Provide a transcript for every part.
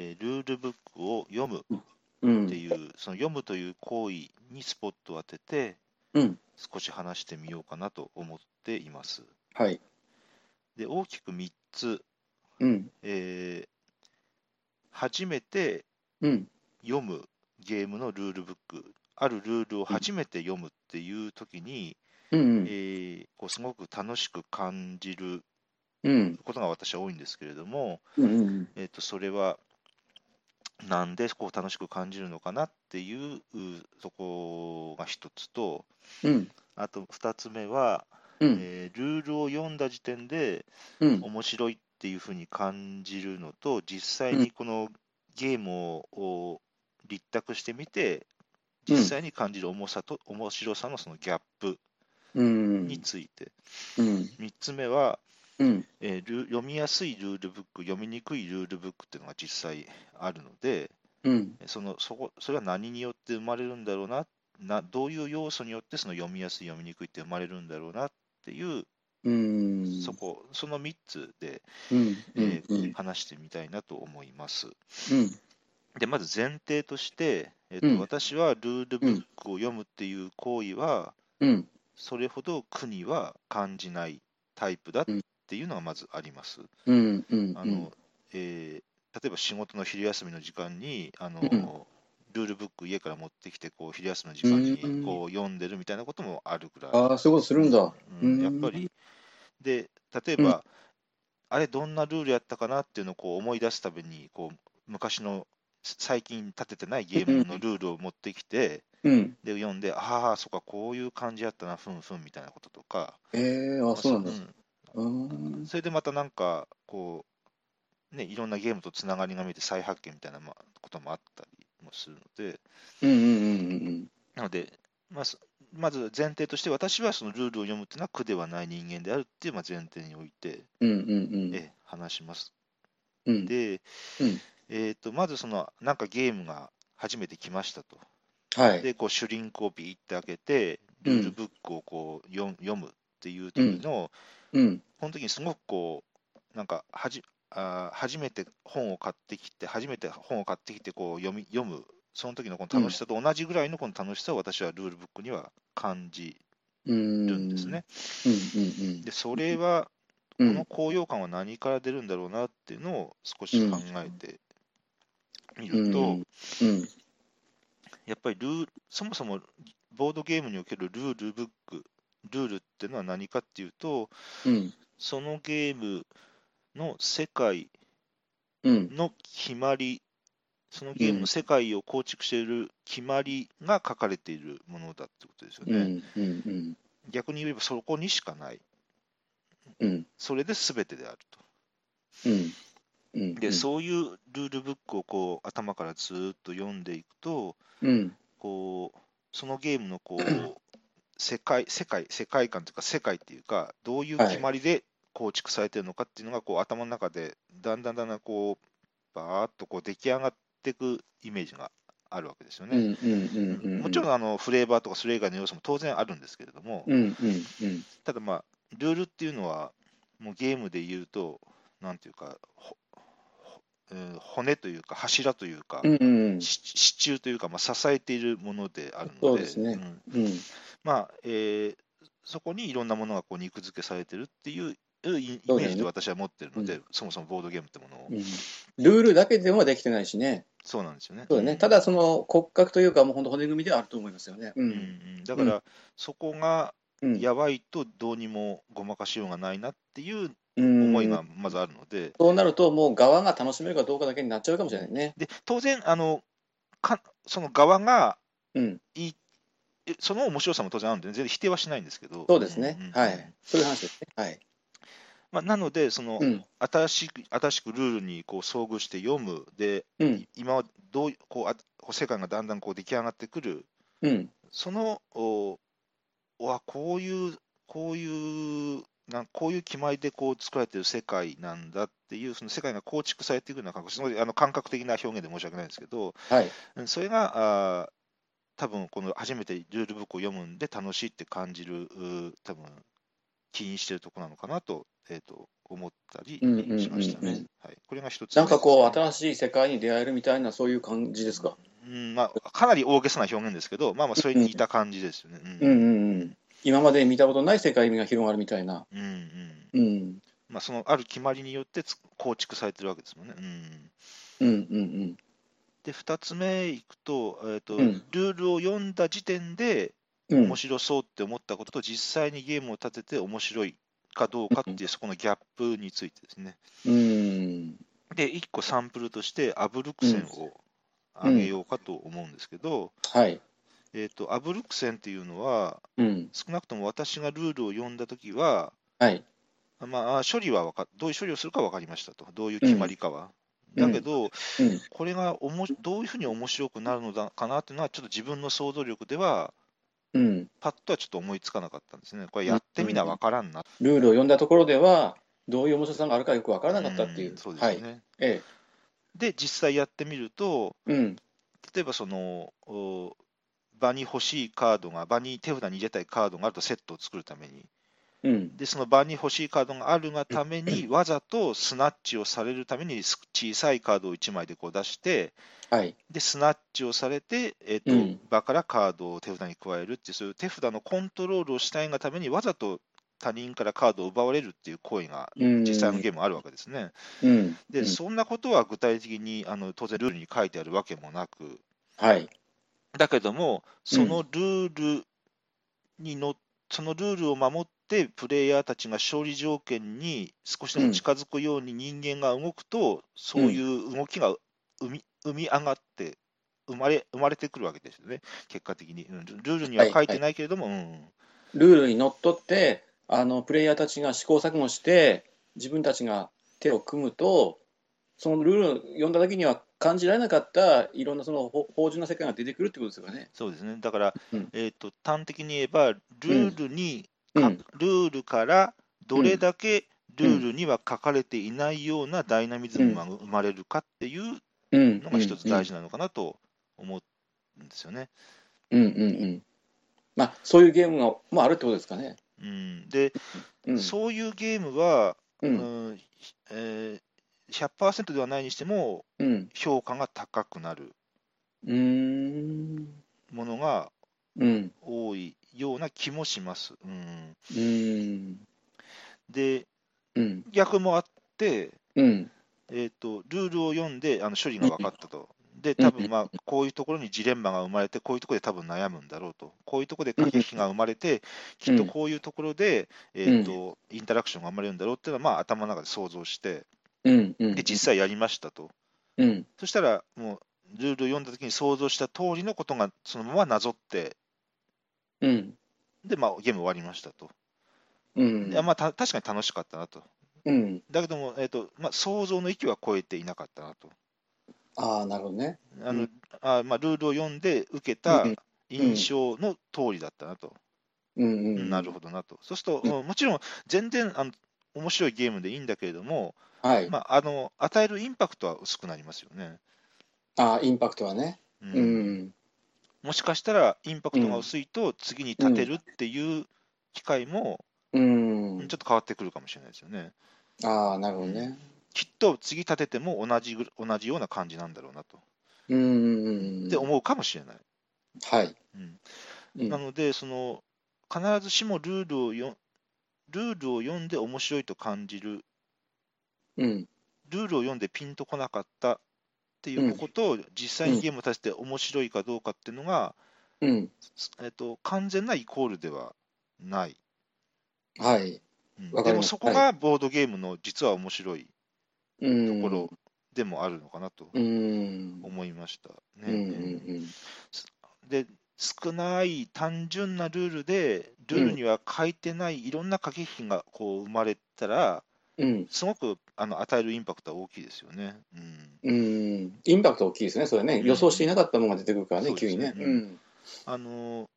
えールールブックを読むうんっていう、その読むという行為にスポットを当てて、うん少し話してみようかなと思っています。はい。で、大きく3つ、うん。えー初めてうん。読むゲームのルールブック、あるルールを初めて読むっていう時に、うん。えーこうすごく楽しく感じるうん。ことが私は多いんですけれども、うん。うん。えー、とそれはなんでこう楽しく感じるのかなっていううとこが一つと、うん。あと二つ目は、うん。えールールを読んだ時点でうん。面白いっていうふうに感じるのと、実際にこのゲームをを立託してみて、うん実際に感じる重さと面白さのそのギャップうん。について、うん。三つ目は、うん。えール読みやすいルールブック、読みにくいルールブックっていうのが実際あるので、うん。そのそこそれは何によって生まれるんだろうなな、どういう要素によってその読みやすい、読みにくいって生まれるんだろうなっていう、うん。そこ、その3つで、うん。えーうん。話してみたいなと思います。うん。で、まず前提として、えーとうん私はルールブックを読むっていう行為は、うん。それほど苦には感じないタイプだっていうのがまずあります。うん。うん。あのえー例えば仕事の昼休みの時間にあの、うんルールブック家から持ってきてこう昼休みの時間にうんこう読んでるみたいなこともあるぐらい、ああ、そういうことするんだ。うんうんやっぱりで例えば、あれどんなルールやったかなっていうのをこう思い出すためにこう昔の最近立ててないゲームのルールを持ってきて、うん。で読んでああそっかこういう感じやったなふんふんみたいなこととかええあ、そうなんだ。うんうん。それでまたなんか、こう、ね、いろんなゲームとつながりが見えて再発見みたいなまあこともあったりもするので、うん。うん。うん。なので、まあ、そまず前提として、私はそのルールを読むっていうのは苦ではない人間であるっていうまあ前提において、うん。うん。うん。え話します。うん。で、うんえー、とまずその、なんかゲームが初めて来ましたと。はい。で、こうシュリンクをビーって開けて、ルールブックをこう読読むっていう時の、うん。この時にすごくこう、なんかはじあー初めて本を買ってきて、初めて本を買ってきてこう読み読む、その時のこの楽しさと同じぐらいのこの楽しさを私はルールブックには感じうん。るんですね。。で、それは、うん。この高揚感は何から出るんだろうなっていうのを少し考えてみると。やっぱりルールそもそもボードゲームにおけるルールブック、ルールっていうのは何かっていうと、うん。そのゲームの世界うん。の決まり、そのゲームの世界を構築している決まりが書かれているものだってことですよね。うん。うん。逆に言えばそこにしかない。うん。それで全てであると。うん。うん。で、そういうルールブックをこう頭からずーっと読んでいくと、うん。こうそのゲームのこう世界、世界、世界観というか、世界っていうか、どういう決まりで構築されているのかっていうのがこう頭の中でだんだんだんだんこうバーっとこう出来上がっていくイメージがあるわけですようん。ね。もちろんあのフレーバーとかそれ以外の要素も当然あるんですけれども。ただまあ、ルールっていうのは、もうゲームで言うと、なんていうか、骨というか、柱というか、支柱というか、まあ、支えているものであるので、そうですねんうん。まあえーそこにいろんなものがこう肉付けされてるっていうイメージで私は持ってるので、そもそもボードゲームってものを、うんルールだけではできてないしね。そうなんですよね。そうだね。ただ、その骨格というか、もう本当骨組みではあると思いますよね。ううんん。うん、だから、そこがうん。やばいとどうにもごまかしようがないなっていううん思いがまずあるので、そうなると、もう側が楽しめるかどうかだけになっちゃうかもしれないね。で当然あのか、その側がうん。いい、えその面白さも当然あるんで、全然否定はしないんですけど、そうですねんんん。はい。そういう話ですね。はい。まあ、なので、その、うん。新しく新しくルールにこう遭遇して読む、で、うん。今はどうこうあこう世界がだんだんこう出来上がってくる、うん。その、おわこういう、こういう、なんこういう決まりでこう作られてる世界なんだっていう、その世界が構築されていくような感覚、すごいあの感覚的な表現で申し訳ないんですけど、はい。うんそれが、あー多分この初めてルールブックを読むんで楽しいって感じる、多分起因してるところなのかなと,、えー、と思ったりうんうんうんうんしましたね。はい、これが一つ、なんかこう、新しい世界に出会えるみたいな、そういう感じですか？うんまあ、かなり大げさな表現ですけど、まあまあ、それに似た感じですよね。うんうんうん。今まで見たことない世界が広がるみたいな。うんうんうん。まあ、そのある決まりによってつ構築されてるわけですもんね。うん、うんうんで、2つ目いくと,、えーとうんルールを読んだ時点で面白そうって思ったことと、実際にゲームを立てて面白いかどうかっていう、そこのギャップについてですね。うん。で、1個サンプルとして、アブルクセンをあげようかと思うんですけど、はい。えーと、アブルクセンっていうのは、うん。少なくとも私がルールを読んだときは、はい。まあ、処理はわかどういう処理をするか分かりましたと、どういう決まりかは。うんだけど、うん。これがおもどういうふうに面白くなるのだかなっていうのは、ちょっと自分の想像力では、うん。パッとはちょっと思いつかなかったんですね。これやってみな分からんな。ルールを読んだところでは、どういう面白さがあるかよくわからなかったっていう。んそうですはい。ね。えで、実際やってみると、え。うん。例えばその、お場に欲しいカードが、場に手札に入れたいカードがあるとセットを作るために、うん。で、その場に欲しいカードがあるがために、わざとスナッチをされるために、す小さいカードを1枚でこう出して、はい。で、スナッチをされて、えっとうん場からカードを手札に加えるっていう、そういう手札のコントロールをしたいがために、わざと他人からカードを奪われるっていう行為がうん。実際のゲームあるわけですね。うん。で、うんそんなことは具体的にあの当然ルールに書いてあるわけもなく、はい。だけども、そのルールにの、そのルールを守って、プレイヤーたちが勝利条件に少しでも近づくように人間が動くと、そういう動きが生み生み上がって生まれ、生まれてくるわけですよね、結果的に。うんルルールには書いてないけれども、うんルールにのっとって、あの、プレイヤーたちが試行錯誤して、自分たちが手を組むと、そのルールを読んだ時には感じられなかったいろんなそのほ芳醇な世界が出てくるってことですよね。そうですね、だから、うんえーと、端的に言えば、ルールに、うん。ルールからどれだけルールには書かれていないようなダイナミズムが生まれるかっていううん。のが一つ大事なのかなと思うんですよね。うんうんうん。まあ、そういうゲームがもあるってことですかね。うん、で、うん。そういうゲームは、う。うんんえー100%ではないにしても、うん。評価が高くなるうーん。ものがうん。多いような気もします。うん、うん。で、うん。逆もあって、うん。えーと、ルールを読んであの処理が分かったと。で、うん多分まあこういうところにジレンマが生まれて、こういうところで多分悩むんだろうと、こういうところで駆け引きが生まれて、きっとこういうところで、えーとインタラクションが生まれるんだろうっていうのは、まあ、頭の中で想像して。で実際やりましたと。うん。そしたら、もうルールを読んだときに想像した通りのことがそのままなぞって、うん。で、まあ、ゲーム終わりましたと。うん。でまあ、た確かに楽しかったなと。うん。だけども、えーとまあ、想像の域は超えていなかったなと。ああ、なるほどね。あのうんあまあ、ルールを読んで受けたうん印象の通りだったなと。うんうん。なるほどなと。そうすると、うんもちろん全然あの面白いゲームでいいんだけれども、ど。はい。まあ、あの与えるインパクトは薄くなりますよね。ああ、インパクトはね。うんうん。もしかしたらインパクトが薄いと次に立てるっていう機会もうんちょっ。と変わってくるかもしれないですよね。ああ、なるほどね。きっと次立てても同じぐ同じような感じなんだろうなと。うんうんうん。って思うかもしれない。はい。うんうんなので、その必ずしもルールをよルールを読んで面白いと感じる、うん。ルールを読んでピンとこなかったっていうことを実際にゲームを立てて面白いかどうかっていうのが、うん。えっと、完全なイコールではない。はい。うんでもそこがボードゲームの実は面白いうん。ところでもあるのかなとうん。思いました。で少ない単純なルールで、ルールには書いてないいろんな駆け引きがこう生まれたら、うん。うん。すごくあの与えるインパクトは大きいですよね。うんうん。インパクト大きいですね、それね。うん予想していなかったものが出てくるからね、そうですね急にね。ううん。あの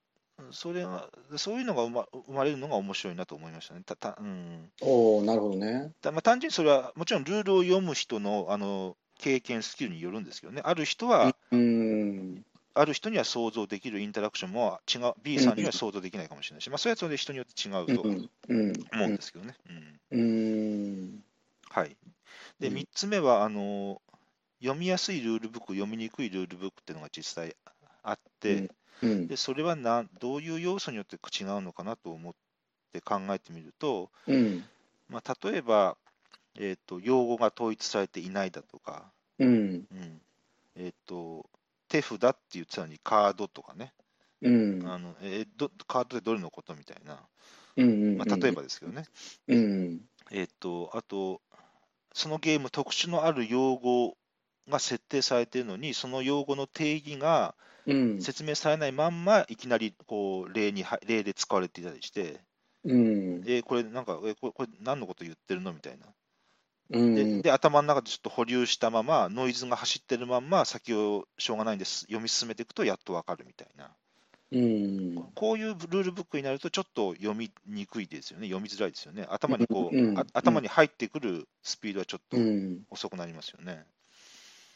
それがそういうのが生ま生まれるのが面白いなと思いましたね。たたうんおおなるほどね。だまあ、単純にそれはもちろんルールを読む人のあの経験、スキルによるんですけどね、ある人は、うん。ある人には想像できるインタラクションも違う、B さんには想像できないかもしれないし、まあ、それはそれで人によって違うと。思うんですけどね。うん。うん。はい。で、うん。3つ目は、あの、読みやすいルールブック、読みにくいルールブックっていうのが実際あって、うん。でそれはなどういう要素によって違うのかなと思って考えてみると、うん。まあ、例えば、えーと、用語が統一されていないだとか、うん。うん。えーと、手札って言ってたのにカードとかね、うん。あのえーどカードでどれのことみたいな、うんまあ、例えばですけどね、うんえーと、あと、そのゲーム特殊のある用語が設定されているのに、その用語の定義がうん。説明されないまんま、いきなりこう例には例で使われていたりして、うん。えーこれなんか、えーこれこれ何のこと言ってるのみたいな。うん。でで、頭の中でちょっと保留したまま、ノイズが走ってるまんま、先をしょうがないんです、読み進めていくとやっとわかるみたいな。うん。こういうルールブックになると、ちょっと読みにくいですよね、読みづらいですよね。頭にこう、うん。頭に入ってくるスピードはちょっとうん。遅くなりますよね。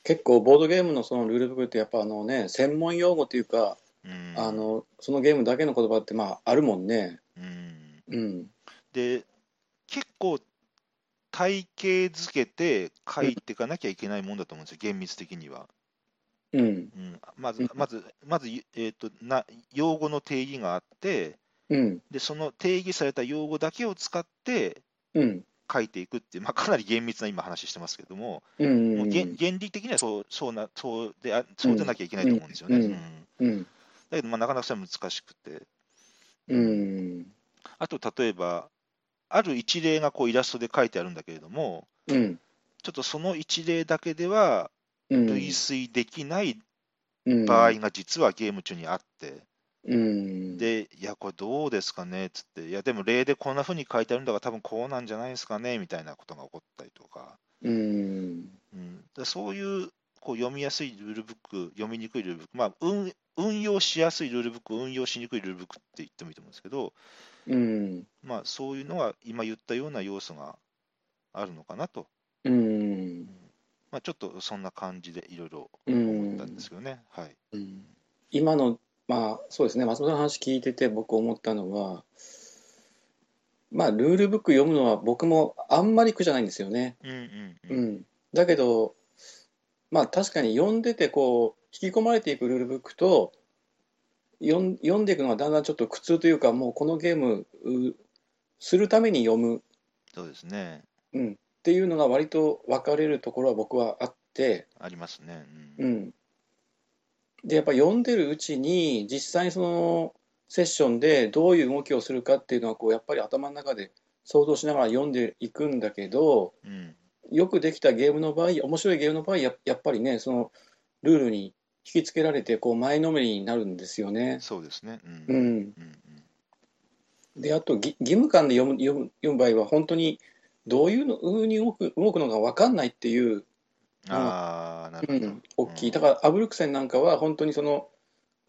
結構ボードゲームのそのルールブックってやっぱあのね専門用語っていうかうん。あのそのゲームだけの言葉ってまああるもんね。うん。うん。で、結構、体系づけて書いていかなきゃいけないもんだと思うんですよ、厳密的には。うん。うん、まずうん、まず、まず、えーとな、用語の定義があってうん。で、その定義された用語だけを使ってうん。書いていくっていう、まあ、かなり厳密な今、話してますけども、うんもう原原理的にはそうそうなそうであそうでなきゃいけないと思うんですよね。うん。うん。うん。だけど、まあ、なかなかそれは難しくて、うん。あと例えば、ある一例がこうイラストで書いてあるんだけれども、うん。ちょっとその一例だけではうん。類推できないうん。場合が実はゲーム中にあって、うん。で、いや、これどうですかね？っつって、いや、でも例でこんな風に書いてあるんだから、多分こうなんじゃないですかね？みたいなことが起こったりとか、うん。うん、でそういうこう読みやすいルールブック、読みにくいルールブック、まあ運、運用しやすいルールブック、運用しにくいルールブックって言ってもいいと思うんですけど、うんまあ、そういうのは今言ったような要素があるのかなと、うんまあ、ちょっとそんな感じでいろいろうん思ったんですけどね。はい。うん今のまあそうですね松本の話聞いてて僕思ったのはまあルールブック読むのは僕もあんまり苦じゃないんですよね。うんうんううん。ん、だけどまあ確かに読んでてこう引き込まれていくルールブックと読んでいくのがだんだんちょっと苦痛というかもうこのゲームうするために読む、そうですね。うん、っていうのが割と分かれるところは僕はあって、ありますね。ううん。ん、でやっぱ読んでるうちに実際にそのセッションでどういう動きをするかっていうのはこうやっぱり頭の中で想像しながら読んでいくんだけどうん。よくできたゲームの場合面白いゲームの場合ややっぱりねそのルールに引きつけられてこう前のめりになるんですよね。そうですね。うん。うん、うんであとぎ義務感で読む読む読む場合は本当にどういうの風に動く動くのか分かんないっていうああ、なるほど。うん、大きい。だからアブルクセンなんかは本当にその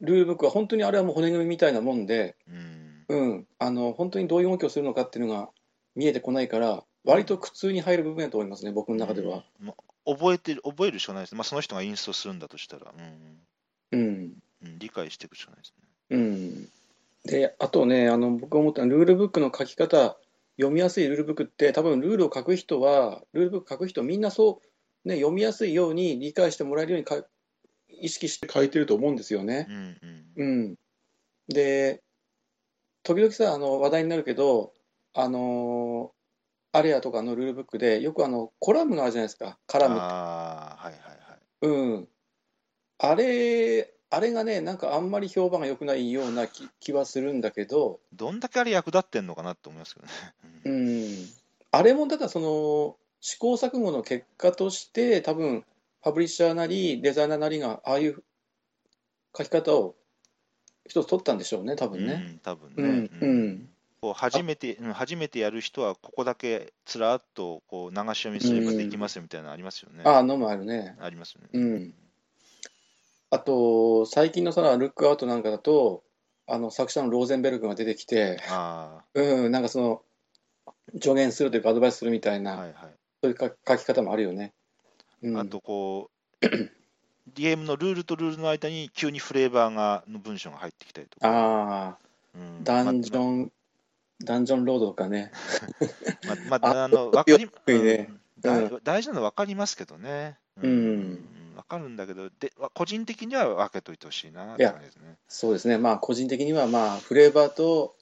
ルールブックは本当にあれはもう骨組みみたいなもんで、うん。うん、あの本当にどういう動きをするのかっていうのが見えてこないから割と苦痛に入る部分だと思いますね僕の中では。うん。ま覚えてる覚えるしかないですね。まあ、その人がインストするんだとしたら、うん。うん。うん、理解していくしかないですね。うん、であとねあの僕が思ったのはルールブックの書き方。読みやすいルールブックって多分ルールを書く人はルールブック書く人みんなそう、ね、読みやすいように理解してもらえるようにか意識して書いてると思うんですよね。うんうん。うん、で時々さあの話題になるけどあのアレアとかのルールブックでよくあのコラムがあるじゃないですかカラムああ、はいはいはい。うんあれあれがねなんかあんまり評判が良くないような気気はするんだけど、どんだけあれ役立ってんのかなって思いますけどね。ううんん、あれもただその試行錯誤の結果として多分パブリッシャーなりデザイナーなりがああいう書き方を一つ取ったんでしょうね多分ね。うん、多分うんね。うんこう初めて、うん初めてやる人は、ここだけつらっとこう流し読みすればできますよみたいなのありますよね。ああのもあるね。ありますよね。うんあと最近のそのルックアウトなんかだとあの作者のローゼンベルクが出てきて、あ うん、なんかその助言するというかアドバイスするみたいあ、な、はいはい。そういう書書き方もあるよね。うん、あとこう、ゲームのルールとルールの間に急にフレーバーがの文章が入ってきたりとか。ああうんダンジまョン、ダンジョンロードとかね。まままああのわかりよくね大大事なの分かりますけどね。うん分かるんだけどで、個人的には分けといてほしいなっていや感じですね。そうですね、まあ個人的にはまあフレーバーと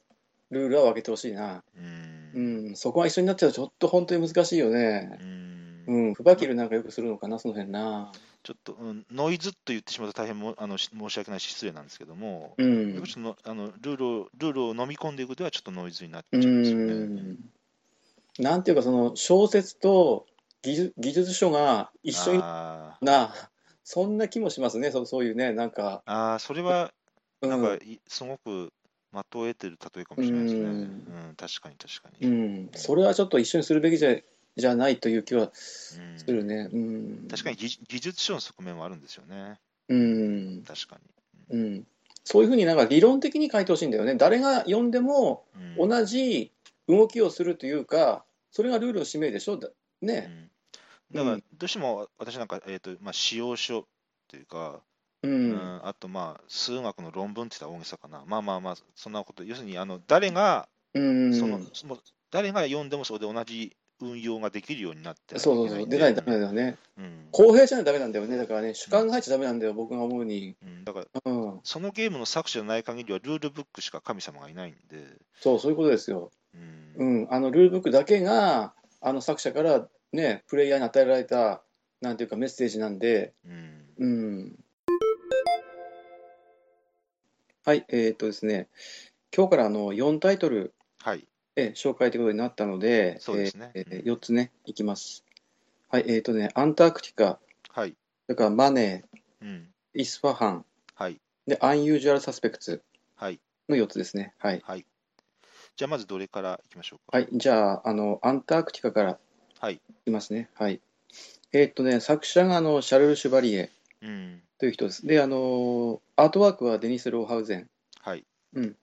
ルールは分けてほしいな。う。うんん、そこが一緒になっちゃうとちょっと本当に難しいよね。うんうん、フバキルなんかよくするのかな、その辺な。ちょっと、うん、ノイズと言ってしまうと大変もあのし申し訳ないし失礼なんですけども、うん。ちょっとのあのルールをルールを飲み込んでいくではちょっとノイズになっちゃううんですよね。ん。なんていうか、その小説と技術技術書が一緒な、そんな気もしますね、そうそういうね、なんか。あー、それはうんなんかいすごく的を得てる例えかもしれないですね。ううんん、確かに確かうに。ん、それはちょっと一緒にするべきじゃじゃないという気はうんするね。うん。確かに技技術書の側面もあるんですよね。うん。確かに。うん。そういうふうになんか理論的に書いてほしいんだよね。誰が読んでもうん同じ動きをするというか、それがルールの使命でしょ？ね。んだから、どうしても私なんか、えーとまあ、使用書というか、う。うんんあと、まあ、数学の論文って言ったら大げさかな。まあまあまあ、そんなこと、要するに、あの誰が、うん。その、その誰が読んでもそれで同じ運用ができるようになってそうそうそう。出ないとダメだよね。うん公平じゃないとダメなんだよね。だからね、主観が入っちゃダメなんだよ、僕が思うに。うんだから、うん。そのゲームの作者じゃない限りは、ルールブックしか神様がいないんで、そう、そういうことですよ。うんうん。あの、ルールブックだけが、あの作者からね、プレイヤーに与えられた、なんていうかメッセージなんで、うんうん。はい、えーっとですね、今日からあの4タイトルはい、え紹介ということになったので、そうですねえーえーうん4つね、いきます。はい、えーっとね、アンタークティカ、はい、それからマネうん、ー、イスファハン、はい、で、アンユージュアルサスペクツはい、の4つですね。はい。はい。じゃあ、まずどれからいきましょうか。はい、じゃあ、あの、アンタークティカからはい、いきますね。はい。えーっとね、作者があのシャルル・シュバリエうん、という人です。で、あの、アートワークはデニス・ローハウゼン。はい、うん。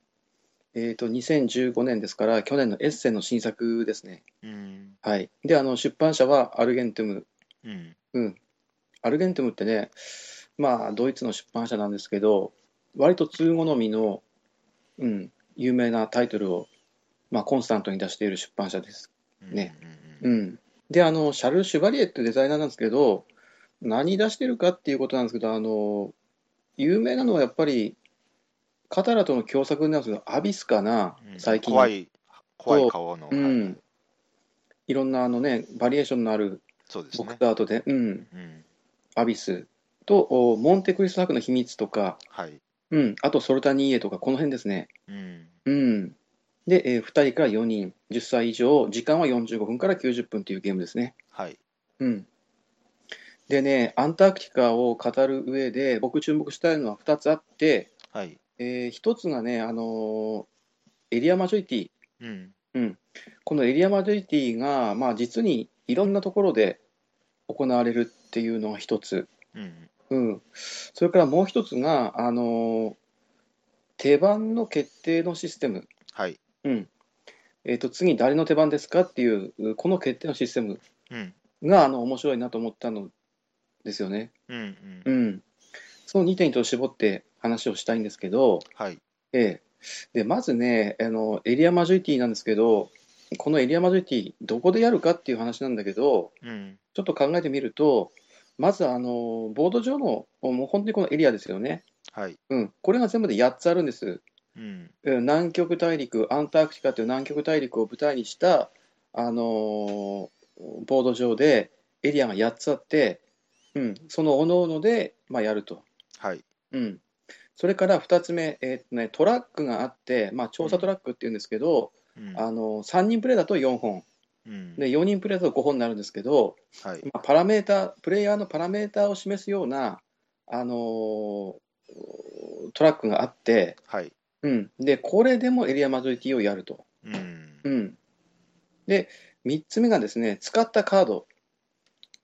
えっ、と、2015年ですから、去年のエッセンの新作ですね。うん、はい。で、あの、出版社はアルゲントゥム。うん、うん。アルゲントゥムってね、まあ、ドイツの出版社なんですけど、割と通好みの、うん、有名なタイトルを、まあ、コンスタントに出している出版社です。うんね、うんうん。で、あの、シャルル・シュバリエってデザイナーなんですけど、何出してるかっていうことなんですけど、あの、有名なのはやっぱり、カタラとの共作なんですけど、アビスかなうん、最近。怖い、怖い顔の、はい。うん。いろんなあのね、バリエーションのあるそうですね。ボク。アートで、うん、うん、アビスと、おモンテクリスト博の秘密とか、はい、うん、あとソルタニーエとか、この辺ですね。うん、うん。で、えー2人から4人、10歳以上、時間は45分から90分というゲームですね。はい、うん。でね、アンタークティカを語る上で、僕注目したいのは2つあって、はい、え1つがね、あのーエリアマジョリティ。うん、うん、このエリアマジョリティが、まあ、実にいろんなところで行われるっていうのが一つ、うん、うん、それからもう一つが、あの手番の決定のシステム、はい、うん。えー、と次、誰の手番ですかっていう、この決定のシステムうん、があの面白いなと思ったのですよね。うん、うん。うん、その2点と絞って話をしたいんですけど、はい、ええ、でまずねあの、エリアマジョリティなんですけど、このエリアマジョリティ、どこでやるかっていう話なんだけど、うん、ちょっと考えてみると、まずあのボード上の、もう本当にこのエリアですよね、はい、うん、これが全部で8つあるんです。うん、うん。南極大陸、アンタークティカという南極大陸を舞台にした、あのーボード上でエリアが8つあって、うん、その各々で、まあ、やると。はい、うん、それから2つ目、えーっとね、トラックがあって、まあ、調査トラックっていうんですけど、うん、あの3人プレイだと4本。うん、で、4人プレイだと5本になるんですけど、はい、まあ、パラメータプレイヤーのパラメータを示すような、あのートラックがあって、はい、うん、でこれでもエリアマジョリティをやると。うん、うん、で3つ目がですね使ったカード。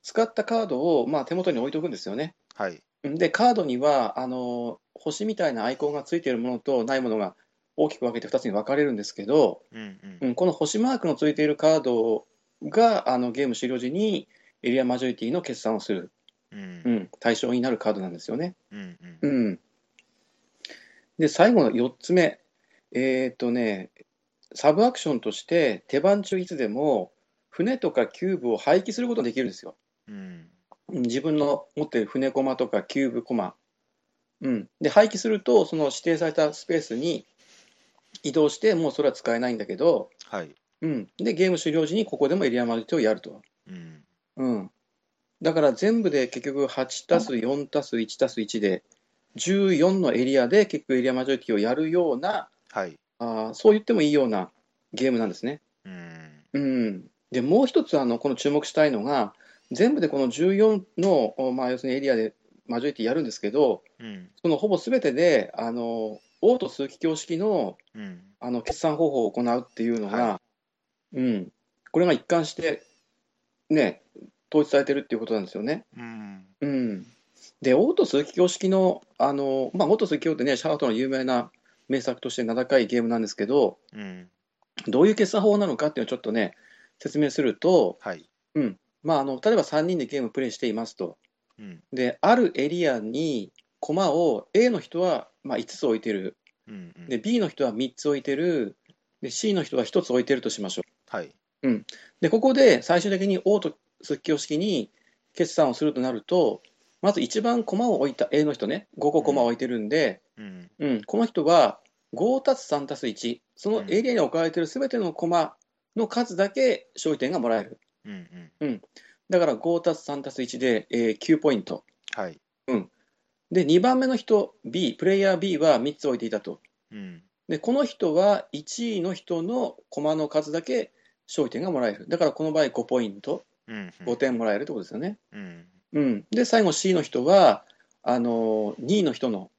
使ったカードを、まあ、手元に置いておくんですよね。はい、うん。でカードにはあの星みたいなアイコンがついているものとないものが大きく分けて2つに分かれるんですけど、うん、ううん、ん、この星マークのついているカードがあのゲーム終了時にエリアマジョリティの決算をする、うん。う、ん、対象になるカードなんですよね。うん、うん、で最後の4つ目、えーっとね、サブアクションとして手番中いつでも船とかキューブを廃棄することができるんですよ。うん。自分の持っている船駒とかキューブ駒。うん。で、廃棄すると、その指定されたスペースに移動して、もうそれは使えないんだけど、はい。うん。で、ゲーム終了時にここでもエリアマジョリティをやると。うん。うん。だから全部で結局8たす4たす1たす1で、14のエリアで結局エリアマジョリティをやるような、はい。あーそう言ってもいいようなゲームなんですね。うん。うん、でもう一つあのこの注目したいのが全部でこの14の、おまあ、要するにエリアでマジョリティやるんですけどうん。そのほぼ全てであのオート数奇鏡式のうん。あの決算方法を行うっていうのが、はうん、これが一貫して、ね、統一されてるっていうことなんですよね。うん。うん、でオート数奇鏡式のあの、まあ、オート数奇鏡ってねシャートの有名な名作として名高いゲームなんですけどうん。どういう決算法なのかっていうのをちょっとね説明すると、はい。まあ、あの例えば3人でゲームプレイしていますと。うん。であるエリアに駒を A の人はまあ5つ置いてる。うん。うん。で B の人は3つ置いてる。で C の人は1つ置いてるとしましょはい。うでここで最終的にオート即興式に決算をするとなるとまず一番駒を置いた A の人ね。5個駒を置いてるんで、うん。うん、この人は5たす3たす1そのエリアに置かれているすべての駒の数だけ勝利点がもらえるうん。うん。だから5たす3たす1で、えー9ポイントはい。で2番目の人 B プレイヤー B は3つ置いていたとうん。でこの人は1位の人の駒の数だけ勝利点がもらえるだからこの場合5ポイントうん。5点もらえるってことですよね、うん。うん、で最後 C の人はあの2位の人の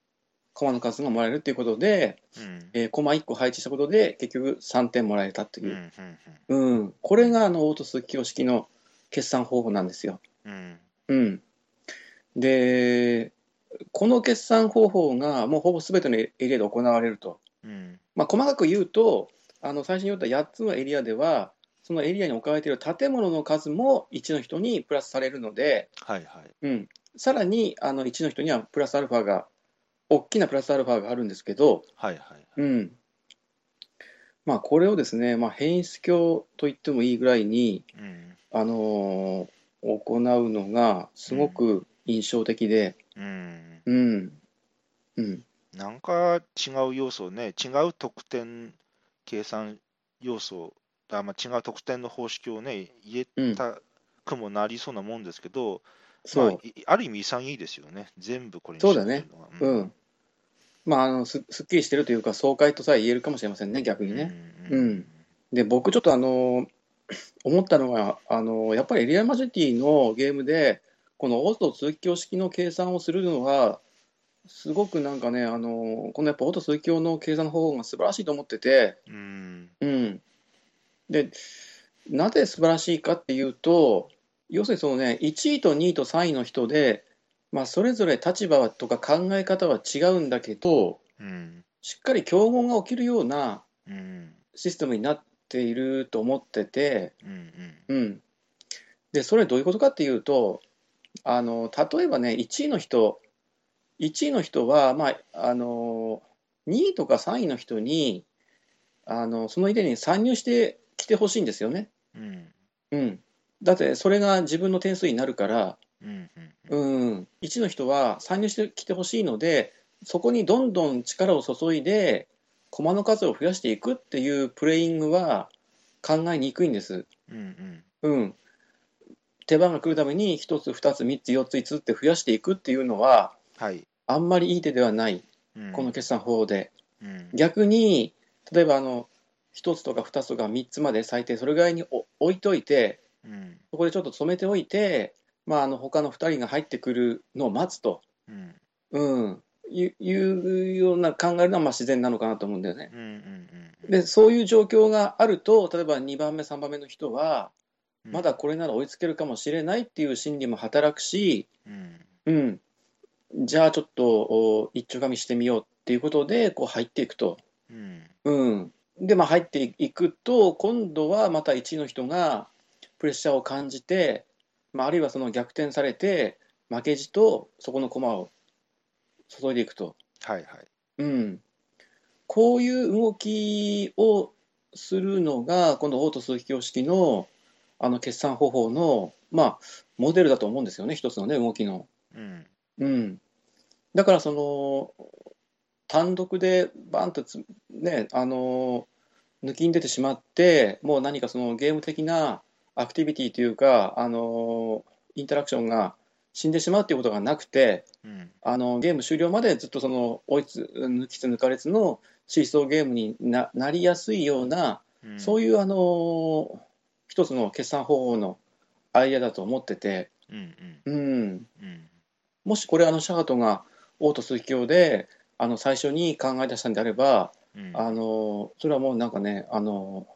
駒の数がもらえるっていうことで、うん。えー、駒1個配置したことで結局3点もらえたってうん。いう、うんこれがあのオート数奇式の決算方法なんですよ、うん。うん、でこの決算方法がもうほぼ全てのエリアで行われると、うん。まあ、細かく言うとあの最初に言った8つのエリアではそのエリアに置かれている建物の数も1の人にプラスされるので、はい。はい。うん、さらにあの1の人にはプラスアルファが大きなプラスアルファがあるんですけど、はい。はい。うんまあ、これをですね、まあ、変質鏡と言ってもいいぐらいに、うん。あのー行うのがすごく印象的で、うん。うんうんなんか違う要素をね、違う得点計算要素、あまあ、違う得点の方式をね、入れたくもなりそうなもんですけど、そう、まあ、いある意味潔いですよね、全部これにそうだね。うん。まあ、あのすすっきりしてるというか爽快とさえ言えるかもしれませんね逆にね。うんうんで僕ちょっとあの 思ったのがあのやっぱりエリアマジョリティのゲームでこのオート通気鏡式の計算をするのはすごくなんかねあのこのやっぱオート通気鏡の計算の方法が素晴らしいと思ってて、うん。うん、でなぜ素晴らしいかっていうと要するにそのね1位と2位と3位の人で、まあ、それぞれ立場とか考え方は違うんだけどうん。しっかり競合が起きるようなうん。システムになっていると思ってて、うんうん、でそれどういうことかっていうとあの例えばね1位の人1位の人は、まあ、あの2位とか3位の人にあのその家に参入してきてほしいんですよね、うん。うん、だってそれが自分の点数になるから、うんうんうん、1の人は参入してきてほしいのでそこにどんどん力を注いで駒の数を増やしていくっていうプレイングは考えにくいんです。うんうん。うん、手番が来るために1つ、2つ、3つ、4つ、5つって増やしていくっていうのは、はい。あんまりいい手ではない、うん。この決算方法で。うん。逆に、例えばあの1つとか2つとか3つまで最低それぐらいにお置いといて、うん。そこでちょっと止めておいて、まあ、あの他の2人が入ってくるのを待つと、うん。うん、いういうような考えるのはまあ自然なのかなと思うんだよね。うんうんうんで、そういう状況があると、例えば2番目、3番目の人は、うんまだこれなら追いつけるかもしれないっていう心理も働くし、うん。うん、じゃあちょっとお一丁紙してみようっていうことでこう入っていくと、うん。うん、で、まあ、入っていくと今度はまた1位の人がプレッシャーを感じて、まあ、あるいはその逆転されて負けじとそこの駒を注いでいくと、はいはいうん、こういう動きをするのがこのオート数奇標式のあの決算方法の、まあ、モデルだと思うんですよね、一つのね、動きの。うん。うん、だからその単独でバンとつ、ね、あの抜きに出てしまってもう何かそのゲーム的なアクティビティというかあのインタラクションが死んでしまうということがなくてうん。あのゲーム終了までずっとその追いつ抜きつ抜かれつのシーソーゲームにななりやすいようなうん。そういうあの一つの決算方法のアイデアだと思ってて、うん。うん、うん。うん。もしこれあのシャハトがオート鈴木教であの最初に考え出したんであればうん。あのそれはもうなんかねあの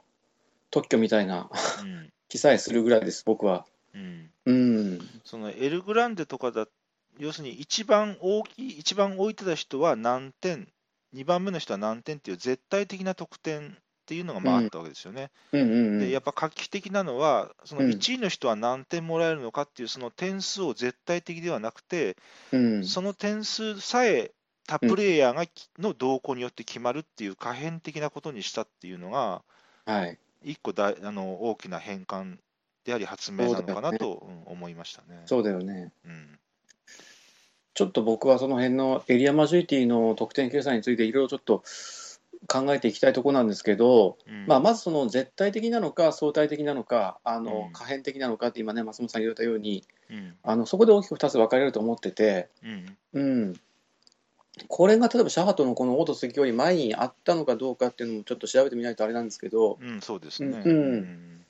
特許みたいなうん。記載するぐらいです僕は。うん。うん。そのエルグランデとかだ、要するに一番大きい、一番置いてた人は何点、2番目の人は何点っていう絶対的な得点っていうのがまあうん。あったわけですよね。で、やっぱ画期的なのは、そのうん。1位の人は何点もらえるのかっていう、その点数を絶対的ではなくて、うん。その点数さえ他プレイヤーがきの動向によって決まるっていう可変的なことにしたっていうのが、はい一個大あの大きな変換であり発明なのかなと、うん思いましたね。そうだよね。うん。ちょっと僕はその辺のエリアマジョリティの得点計算についていろいろちょっと考えていきたいところなんですけど、うん。まあ、まずその絶対的なのか相対的なのかあのうん。可変的なのかって今ね松本さん言われたようにうん。あのそこで大きく2つ分かれると思ってて、うん。うん、これが例えばシャハトのこのオート石より前にあったのかどうかっていうのもちょっと調べてみないとあれなんですけど、うん、そうですね。うん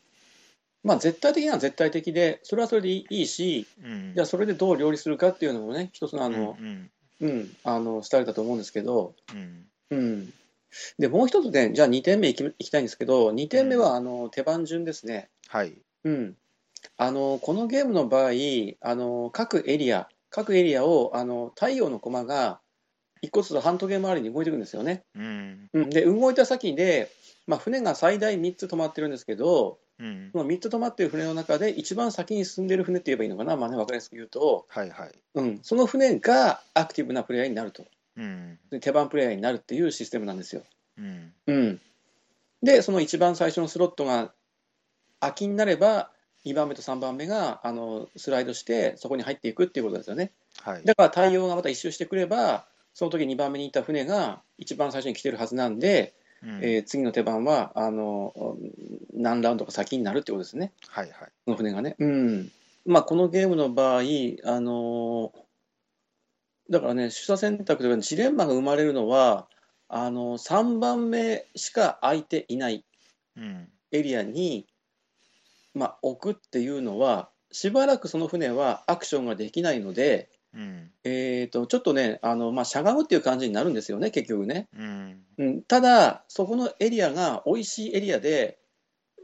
まあ、絶対的なのは絶対的でそれはそれでいいしうん。じゃあそれでどう両立するかっていうのもね一つのあの、うんうん、あのスタイルだと思うんですけど、うん。うん、でもう一つねじゃあ2点目いきいきたいんですけど2点目はあの手番順ですね。はい。うん、あのこのゲームの場合あの各エリア各エリアをあの太陽の駒が一個ずつ半時計回りに動いていくんですよね。うん。うん、で動いた先で、まあ、船が最大3つ止まってるんですけどうん。その3つ止まってる船の中で一番先に進んでる船って言えばいいのかな、まあね、分かりやすく言うと、はいはい。うん、その船がアクティブなプレイヤーになると。うん。で手番プレイヤーになるっていうシステムなんですよ。うん。うん、でその一番最初のスロットが空きになれば2番目と3番目があのスライドしてそこに入っていくっていうことですよね。はい。だから太陽がまた一周してくればその時2番目に行った船が一番最初に来てるはずなんで、うんえー次の手番はあの何ラウンドか先になるってことですねはいはい。その船がね。うんまあ、このゲームの場合、あのだからね、取捨選択というか、ジレンマが生まれるのは、あの3番目しか空いていないうんエリアに、まあ、置くっていうのは、しばらくその船はアクションができないので、うん。えー、とちょっとね、あのまあ、しゃがむっていう感じになるんですよね、結局ね。うん。うん、ただ、そこのエリアが美味しいエリアで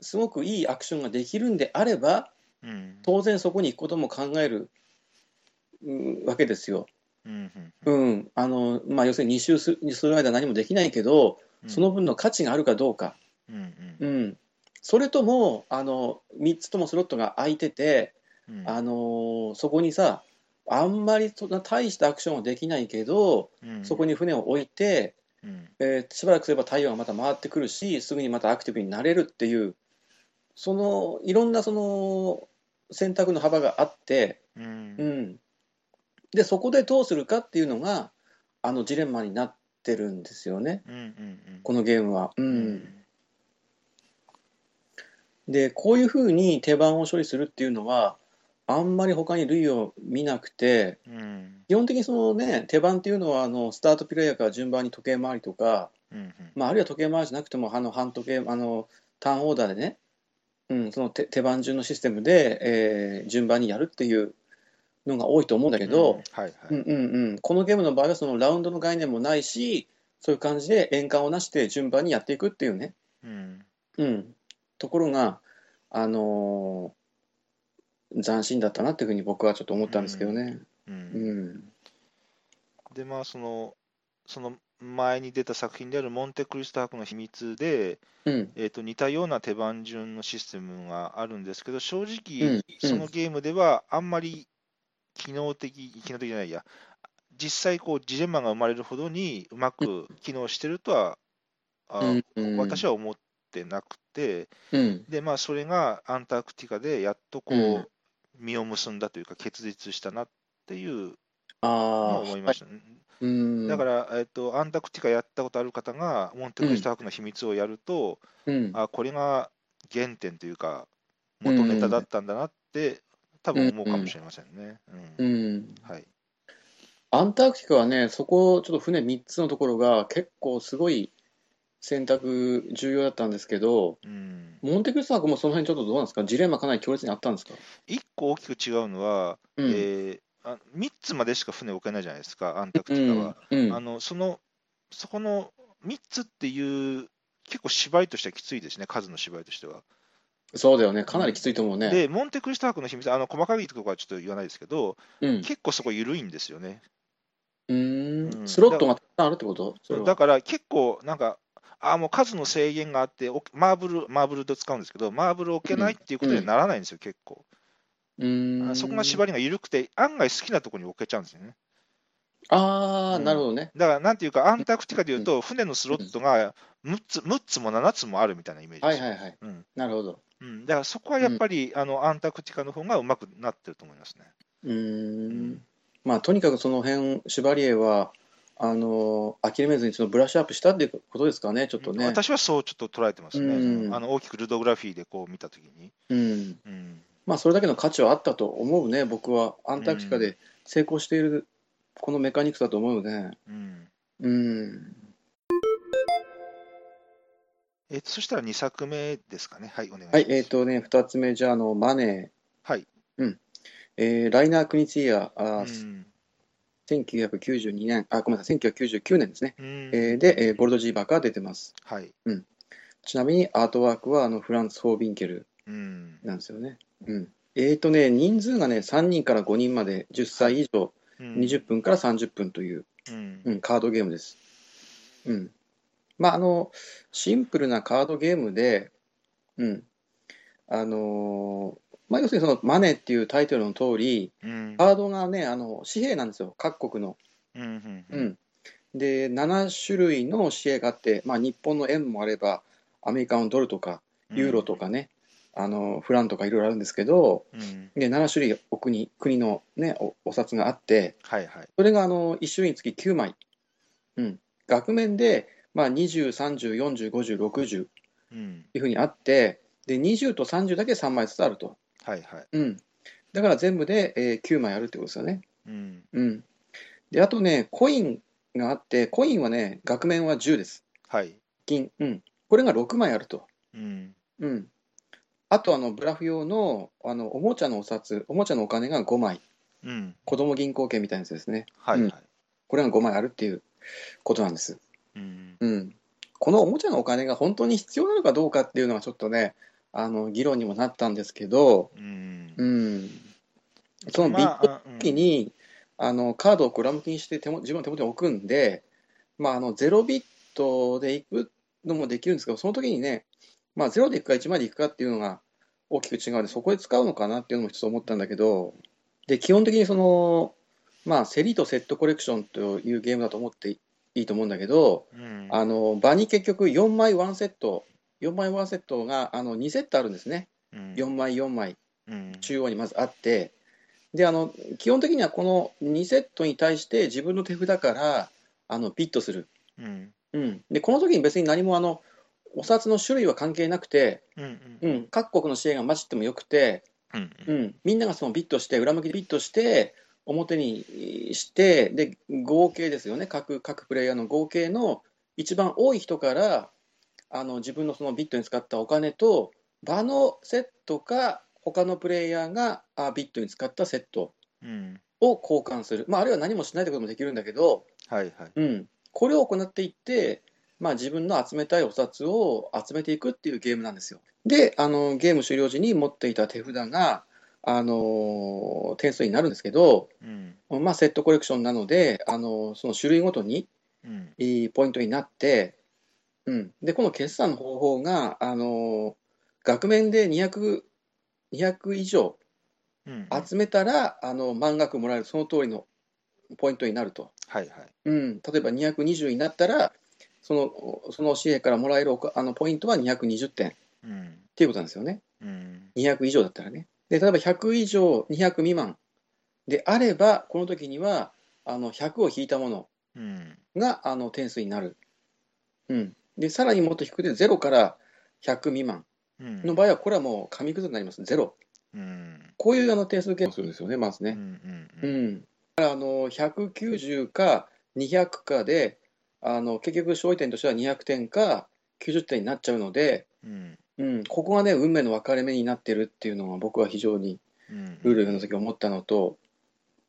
すごくいいアクションができるんであれば、うん。当然そこに行くことも考える、うんわけですよ。うん。うん。あのまあ、要するに2周すする間何もできないけど、その分の価値があるかどうか、うんうん、それともあの3つともスロットが空いてて、うん。あのそこにさあんまりそんな大したアクションはできないけど、うん。そこに船を置いて、うん。えーしばらくすれば太陽がまた回ってくるしすぐにまたアクティブになれるっていうそのいろんなその選択の幅があって、うん。うん、でそこでどうするかっていうのがあのジレンマになってるんですよね。うんうんこのゲームは。ううんん。でこういうふうに手番を処理するっていうのはあんまり他に類を見なくてうん。基本的にその、ね、手番っていうのはあのスタートプレイヤーから順番に時計回りとか、うんまあ、あるいは時計回りじゃなくてもあの半時計あのターンオーダーでね、うん、その手手番順のシステムで、えー順番にやるっていうのが多いと思うんだけど、はいはい。うんうんうん、このゲームの場合はそのラウンドの概念もないしそういう感じで円環をなして順番にやっていくっていうね、うん。うん、ところが、あのー斬新だったなっていうふうに僕はちょっと思ったんですけどね。ううん。んでまあそのその前に出た作品であるモンテクリスト博の秘密で、うん。えー、と似たような手番順のシステムがあるんですけど、正うん。直、うん。そのゲームではあんまり機能的、機能的じゃないや、実際こう、ジレンマが生まれるほどにうまく機能してるとは、あ私は思っってなくて、うん。でまあ、それがアンタークティカでやっとこう、うん実を結んだというか、結実したなっていうあのあ、を思いました、ね。だから、えっと、アンタクティカやったことある方が、モンテクリスト博の秘密をやると、うん。あこれが原点というか、元ネタだったんだなって、多分思うかもしれませんね。ううんん。はいアンタークティカはね、そこ、ちょっと船3つのところが結構すごい選択重要だったんですけど、うん、モンテクリスト博もその辺ちょっとどうなんですか？ジレンマかなり強烈にあったんですか？一個大きく違うのは、うん。えーあ3つまでしか船を置けないじゃないですか、アンタークうティカは。ん。うんあのそのそこの3つっていう、結構芝居としてはきついですね、数の芝居としては。そうだよね。かなりきついと思うね。で、モンテクリスト博の秘密、あの細かいところはちょっと言わないですけど、うん。結構そこ緩いんですよね。うー。うんんスロットがたくさんあるってこと？だから結構、なんか、あもう数の制限があって、おマーブル、マーブルと使うんですけど、マーブルを置けないっていうことにはならないんですよ、結構。うーん。そこが縛りが緩くて、案外好きなところに置けちゃうんですよね。ああ、うんなるほどね。だから、なんていうか、アンタークティカでいうと、船のスロットが6つ ,6 つも7つもあるみたいなイメージですよ。はいはいはい。うんなるほど。うん、だからそこはやっぱり、あのアンタークティカの方がうまくなってると思いますね。うー。うんまあ、とにかくその辺、シュバリエは、あの、諦めずにそのブラッシュアップしたっていうことですかね、ちょっとね。私はそうちょっと捉えてますね。うんあの大きくルドグラフィーでこう見たときに。うん。うんまあ、それだけの価値はあったと思うね、僕は。アンタークティカで成功している、このメカニクスだと思うね。うんうん。えっとそしたら2作目ですかね。はい、お願いします。はい、えっ、とね、二つ目、じゃあ、あの、マネはい。ー、えーライナー・クニツィア、あうーん1992年、あ、ごめんなさい、1999年ですね。うんえーで、えーボルド・ジーバーが出てます。はい。ちなみにアートワークはあのフランス・フォービンケルうんなんですよね。うん。えーとね、人数がね、3人から5人まで10歳以上、うん20分から30分という、うんうん、カードゲームです。うん。まあ、あの、シンプルなカードゲームで、うん。あのーまあ、要するにそのマネーっていうタイトルの通り、うんカードがね、あの、紙幣なんですよ。各国の。うんうんう。ん。で、7種類の紙幣があって、まあ、日本の円もあれば、アメリカのドルとか、ユーロとかね、あのフランとかいろいろあるんですけど、うんで7種類お国国の、ね、おお札があって、はいはい。それがあの1種類につき9枚、うん、額面で、まあ、20、30、40、50、60うんいうふうにあって、で20と30だけ3枚ずつあると、はいはい。うん、だから全部で、えー9枚あるってことですよね。うん。うん、であとね、コインがあって、コインはね、額面は10です、はい。金、うん、これが6枚あると。うん。うん、あとあのブラフ用のあのおもちゃのお札おもちゃのお金が5枚。うん。子供銀行券みたいなやつですね。はいはい。これが5枚あるっていうことなんです、うん。うん、このおもちゃのお金が本当に必要なのかどうかっていうのはちょっとねあの議論にもなったんですけど、うん。うん、そのビット時に、あのカードを裏向きにして手も自分の手元に置くんで、まあ、あの0ビットでいくのもできるんですけどその時にね、まあ、0でいくか1までいくかっていうのが大きく違うのでそこで使うのかなっていうのも一つ思ったんだけどで基本的にその、まあ、競りとセットコレクションというゲームだと思っていいと思うんだけどうん。あの場に結局4枚1セット4枚1セットがあの2セットあるんですね。うん。4枚4枚。うん。中央にまずあって。であの基本的にはこの2セットに対して自分の手札からあのビットする、うん。うん、でこの時に別に何もあのお札の種類は関係なくて、うんうん、各国の支援が混じってもよくて、うん。うん、みんながそのビットして裏向きでビットして表にしてで合計ですよね。各各プレイヤーの合計の一番多い人からあの自分のそのビットに使ったお金と場のセットか他のプレイヤーがあビットに使ったセットうん。を交換する、まあ、あるいは何もしないってこともできるんだけど、はいはい。うん、これを行っていって、まあ、自分の集めたいお札を集めていくっていうゲームなんですよ。であのゲーム終了時に持っていた手札があの点数になるんですけど、うん。まあ、セットコレクションなのであのその種類ごとにうん。いいポイントになって、うん、でこの決算の方法があの額面で200 200以上うん集めたらあの満額もらえるその通りのポイントになると、はいはい。うん、例えば220になったらそのその紙幣からもらえるあのポイントは220点っうん。ていうことなんですよね。うん。200以上だったらね。で、例えば100以上、200未満であれば、この時には、あの、100を引いたものうん。が、あの、点数になる。うん。で、さらにもっと低くて、0から100未満うん。の場合は、これはもう紙くずになります。0。うん。こういうあの点数計算をするんですよね、まずうん。うね。ん。ううん。ん。だから、あの、190か200かで、あの、結局、勝利点としては200点か90点になっちゃうので、うん。うん、ここがね、運命の分かれ目になってるっていうのが僕は非常にうん。ルールの時思ったのと、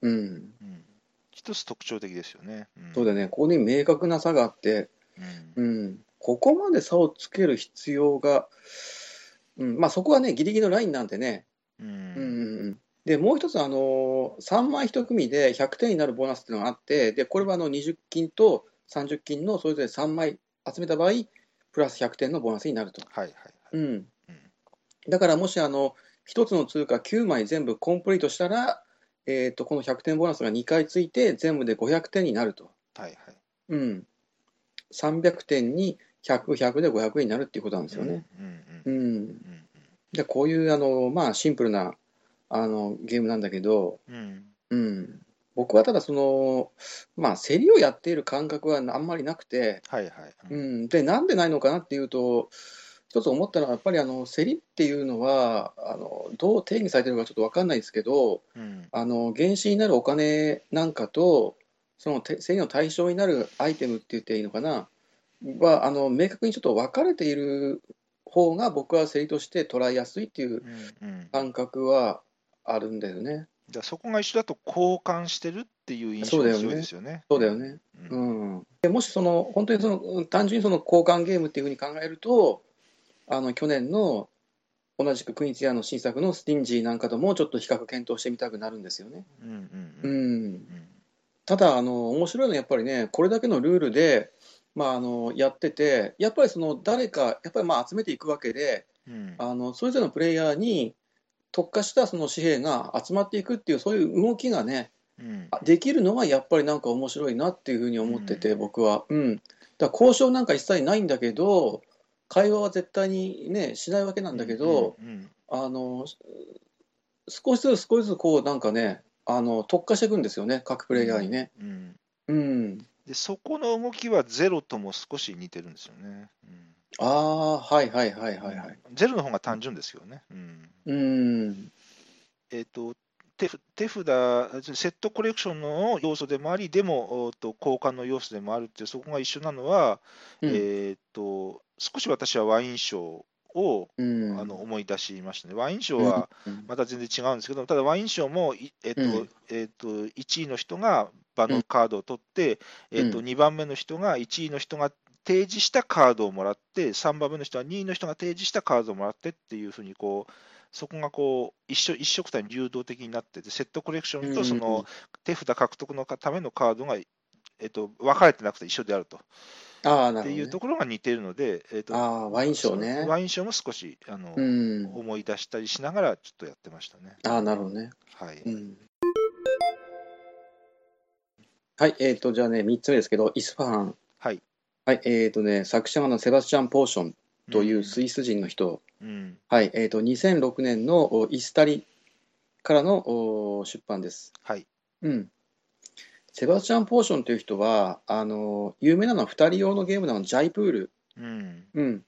うん、うん。一つ特徴的ですよね。うんそうだね、ここに明確な差があって、うん。うん、ここまで差をつける必要が、うん、まあそこはね、ギリギリのラインなんでね、ううんうんん。うん、でもう一つ、あの3枚1組で100点になるボーナスっていうのがあって、でこれはあの20金と30金のそれぞれ3枚集めた場合、プラス100点のボーナスになると。はいはいはい。うん、だからもしあの1つの通貨9枚全部コンプリートしたら、えー、とこの100点ボーナスが2回ついて全部で500点になると、はいはい。うん、300点に100、100で500になるっていうことなんですよね。うん。でこういうあの、まあ、シンプルなあのゲームなんだけど、うん。うん、僕はただその、まあ、競りをやっている感覚はあんまりなくて、はいはい。うん、でなんでないのかなっていうと、一つ思ったのは、やっぱりあの競りっていうのはあの、どう定義されてるのかちょっと分かんないですけど、うん。あの原資になるお金なんかと、そのて競りの対象になるアイテムって言っていいのかな、はあの明確にちょっと分かれている方が、僕は競りとして捉えやすいっていううん。うん。感覚はあるんだよね。じゃあそこが一緒だと交換してるっていう印象が強いですよね。そうだよね。う。うんん、でもしその本当にその単純にその交換ゲームっていうふうに考えるとあの去年の同じくクイーンズヤーの新作のスティンジーなんかともちょっと比較検討してみたくなるんですよね。うん。ううん。ん、ただあの面白いのはやっぱりねこれだけのルールで、まあ、あのやっててやっぱりその誰かやっぱりまあ集めていくわけでうん。あのそれぞれのプレイヤーに特化したその紙幣が集まっていくっていうそういう動きがねうん。できるのがやっぱりなんか面白いなっていうふうに思ってて、うん僕は。うん。だ交渉なんか一切ないんだけど、会話は絶対にね、しないわけなんだけど、うん。あの、少しずつ少しずつこうなんかね、あの、特化していくんですよね、各プレイヤーにね。うん。うん。で、そこの動きはゼロとも少し似てるんですよね。うんああ、はいはいはいはいはい。ゼロの方が単純ですよね。うん。うん。えっ、と、手ふ手札、セットコレクションの要素でもあり、でも、と交換の要素でもあるっていう、そこが一緒なのは、うんえっ、と、少し私はワイン賞を、うん。あの思い出しましたね。ワイン賞はうん、また全然違うんですけど、ただワイン賞も、いえっ、と、うん。えっ、と、1位の人が場のカードを取って、えっ、と、うん。2番目の人が1位の人が提示したカードをもらって、3番目の人は2位の人が提示したカードをもらってっていうふうに、こう、そこがこう一緒一緒くたに流動的になってて、セットコレクションとそうんの手札獲得のためのカードが、えっと、分かれてなくて一緒であるとっていうね。ところが似ているので、えっと、ああ、ワイン賞ね。ワイン賞も少しあの、うん。思い出したりしながらちょっとやってましたね。ああ、なるほどね。はい。うんはい、えーと、じゃあね、3つ目ですけど、イスファハン。はい。はい、えーとね、作者のセバスチャン・ポーションというスイイス人の人、うん。はい、えーと、2006年のおイスタリからのお出版です。はい。うん。セバスチャン・ポーションという人は、あの、有名なのは2人用のゲームなの、ジャイプール、うん。うん、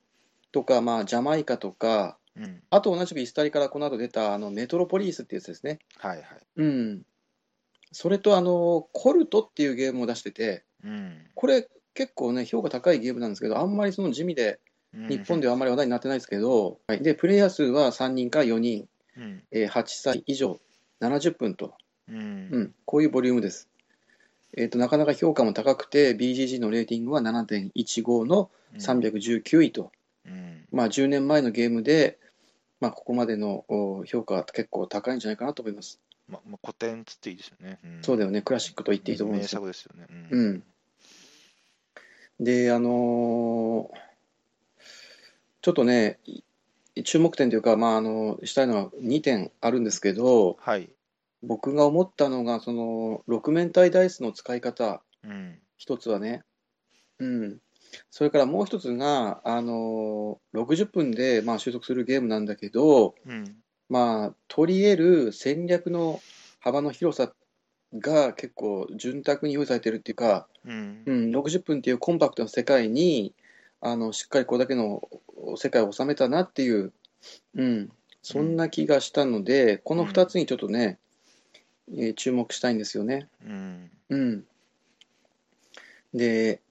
とか、まあ、ジャマイカとか、うん。あと同じくイスタリからこの後出たあのメトロポリスっていうやつですね。はいはい。うん。それとあの、コルトっていうゲームを出してて、うん。これ結構ね、評価高いゲームなんですけど、あんまりその地味で、うん日本ではあんまり話題になってないですけど、はい、で、プレイヤー数は3人から4人、うん。えー8歳以上、70分と、うん。うん、こういうボリュームです。えっ、と、なかなか評価も高くて、BGG のレーティングは7.15の319位と、うん。まあ10年前のゲームで、まあここまでのお評価は結構高いんじゃないかなと思います。まま古典つっていいですよね。うんそうだよね、クラシックと言っていいと思うん名ですよ。作ですよね。う。ん。で、あのーちょっとね、い注目点というか、まあ、あの、したいのは2点あるんですけど、はい。僕が思ったのが、その、6面体ダイスの使い方、うん。一つはね、うん。それからもう一つが、あの60分で、まあ、収束するゲームなんだけど、うん。まあ、取り得る戦略の幅の広さが結構潤沢に用意されてるっていうか、うんう。ん、60分っていうコンパクトな世界にあのしっかりこれだけの世界を収めたなっていう、うん、そんな気がしたので、この2つにちょっとね、えー注目したいんですよね。うん。うん、で、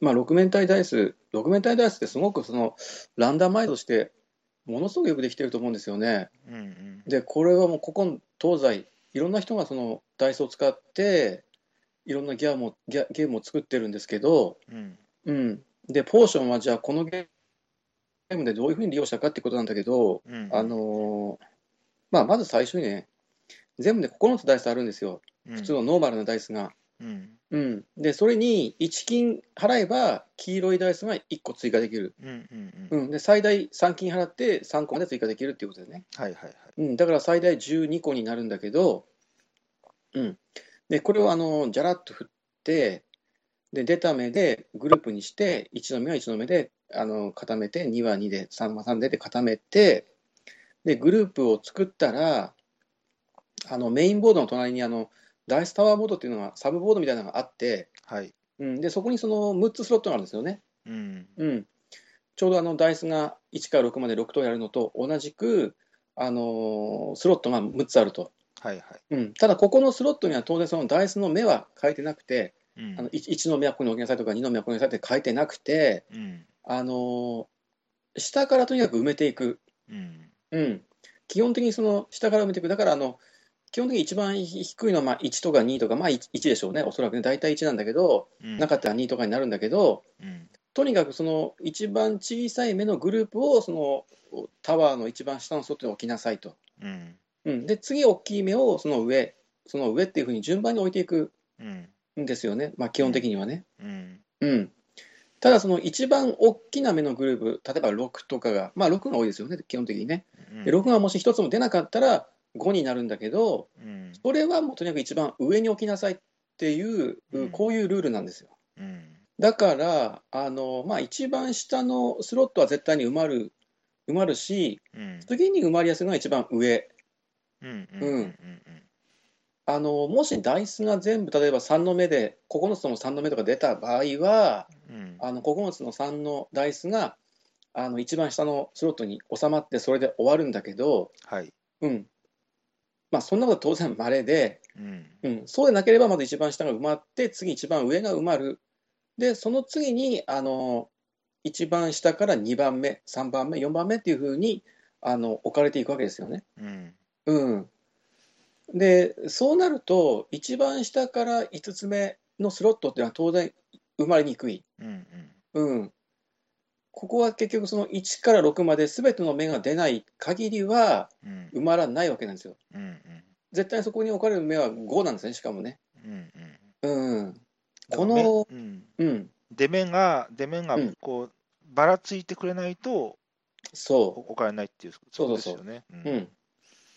まあ、6面体ダイス、6面体ダイスってすごくそのランダマイズして、ものすごくよくできてると思うんですよね。うん。うん。で、これはもうここ東西、いろんな人がそのダイスを使って、いろんなギャもギャゲームを作ってるんですけど、うん。うん、で、ポーションはじゃあこのゲームでどういうふうに利用したかってことなんだけど、うん。あのーまあ、まず最初にね、全部で9つダイスあるんですよ。普普通のノーマルなダイスが。うん。うん。で、それに1金払えば、黄色いダイスが1個追加できる。うん。うん。うん。うん。で、最大3金払って3個まで追加できるっていうことですね。はいはいはい。うん。だから最大12個になるんだけど、うん。で、これをあの、じゃらっと振って、で、出た目でグループにして、1の目は1の目で、あの、固めて、2は2で、3は3でで固めて、で、グループを作ったら、あの、メインボードの隣にあの、ダイスタワーボードっていうのが、サブボードみたいなのがあって、はい。うん、で、そこにその6つスロットがあるんですよね。うん。うん。ちょうどあの、ダイスが1から6まで6とやるのと同じく、あのースロットが6つあると。はいはい。うん。ただ、ここのスロットには当然そのダイスの目は書いてなくて、うんあの 1, 1の目はここに置きなさいとか2の目はここに置きなさいって書いてなくて、うん。あのー下からとにかく埋めていく。うん。うん。基本的にその下から埋めていく。だから、あの、基本的に一番低いのはまあ1とか2とか、まあ 1, 1でしょうね。おそらくね。大体1なんだけど、うん。なかったら2とかになるんだけど、うん。とにかくその一番小さい目のグループをそのタワーの一番下の外に置きなさいと。うん。うん、で、次大きい目をその上、その上っていうふうに順番に置いていくうん。んですよね。まあ基本的にはね。うん。うん。ただその一番大きな目のグループ、例えば6とかが、まあ6が多いですよね、基本的にね。で6がもし1つも出なかったら5になるんだけど、うん。それはもうとにかく一番上に置きなさいっていううん、こういうルールなんですよ。うん。だから、あの、まあ一番下のスロットは絶対に埋まる、埋まるし、うん。次に埋まりやすいのが一番上。あの、もしダイスが全部、例えば3の目で、9つとも3の目とか出た場合は、うん。あの、9つの3のダイスが、あの、一番下のスロットに収まって、それで終わるんだけど、はい。うん。まあ、そんなこと当然稀で、うん。うん、そうでなければ、まず一番下が埋まって、次一番上が埋まる。で、その次に、あの、一番下から2番目、3番目、4番目っていうふうに、あの、置かれていくわけですよね。うん。うん。で、そうなると、一番下から5つ目のスロットっていうのは当然生まれにくい。うん。うん。ここは結局その1から6まで全ての目が出ない限りはうん。埋まらないわけなんですよ。うん。絶対そこに置かれる目は5なんですね、しかもね。うん。うん。うん。この、うん。うん。出面が、出面がうんこう、ばらついてくれないとそ置かれないっていう、そうそうですよね。う。うん。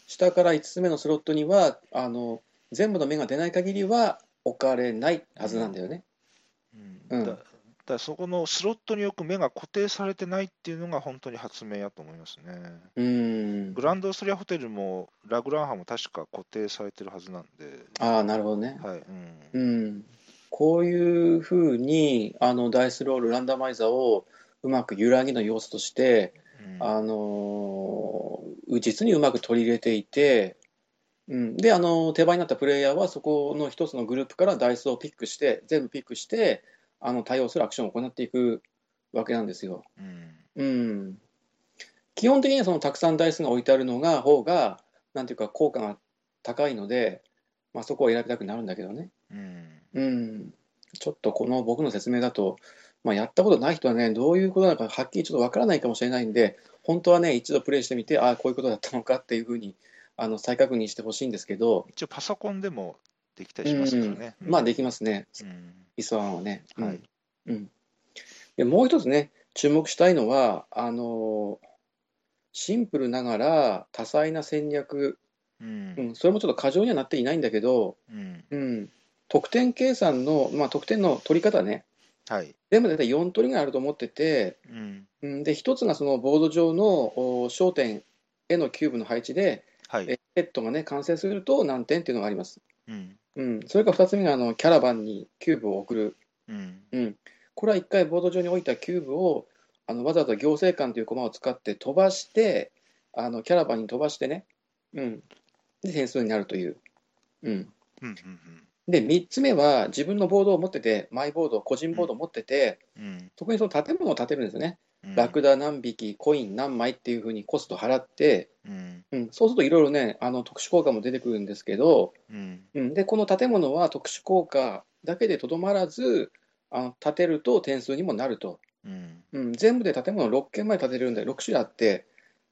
下から5つ目のスロットには、あの、全部の目が出ない限りは置かれないはずなんだよね。うんうんだだそこのスロットに置く目が固定されてないっていうのが本当に発明やと思いますね。うんグ。ランドオーストリアホテルもラグランハも確か固定されてるはずなんで、ああ、なるほどね。はいうんうん、こういうふうにあのダイスロール、ランダマイザーをうまく揺らぎの要素として、うんあのー実にうまく取り入れていて、うん、で、あの手番になったプレイヤーはそこの一つのグループからダイスをピックして、全部ピックして、あの対応するアクションを行っていくわけなんですよ。うん。うん、基本的にはそのたくさんダイスが置いてあるのが方が、なんていうか効果が高いので、まあ、そこを選びたくなるんだけどね。うん。うん、ちょっとこの僕の説明だと、まあ、やったことない人はね、どういうことなのかはっきりちょっとわからないかもしれないんで、本当はね、一度プレイしてみて、ああ、こういうことだったのかっていうふうにあの再確認してほしいんですけど、一応パソコンでもできたりしますからね。うん。まあできますね、うんイスワンはね。うんはいうん、でもう一つね、注目したいのは、あのシンプルながら多彩な戦略、うんうん、それもちょっと過剰にはなっていないんだけど、うんうん、得点計算の、まあ、得点の取り方ね、はい。全部で大体4通りぐらいあると思ってて、うん。うん、で、一つがそのボード上のお焦点へのキューブの配置で、はい。えセットがね、完成すると何点っていうのがあります。うん。うん、それから2つ目があのキャラバンにキューブを送る。うん。うん、これは1回ボード上に置いたキューブをあのわざわざ行政官という駒を使って飛ばして、あのキャラバンに飛ばしてね、うん、で点数になるという。うん、うん。うん。で、3つ目は自分のボードを持ってて、マイボード、個人ボードを持ってて、うん。そこにその建物を建てるんですよね。うん。ラクダ何匹、コイン何枚っていうふうにコスト払って、うん。うん、そうするといろいろね、あの特殊効果も出てくるんですけど、うん。うん、で、この建物は特殊効果だけでとどまらず、あの建てると点数にもなると。うん。うん、全部で建物6軒まで建てれるんで、6種類あって、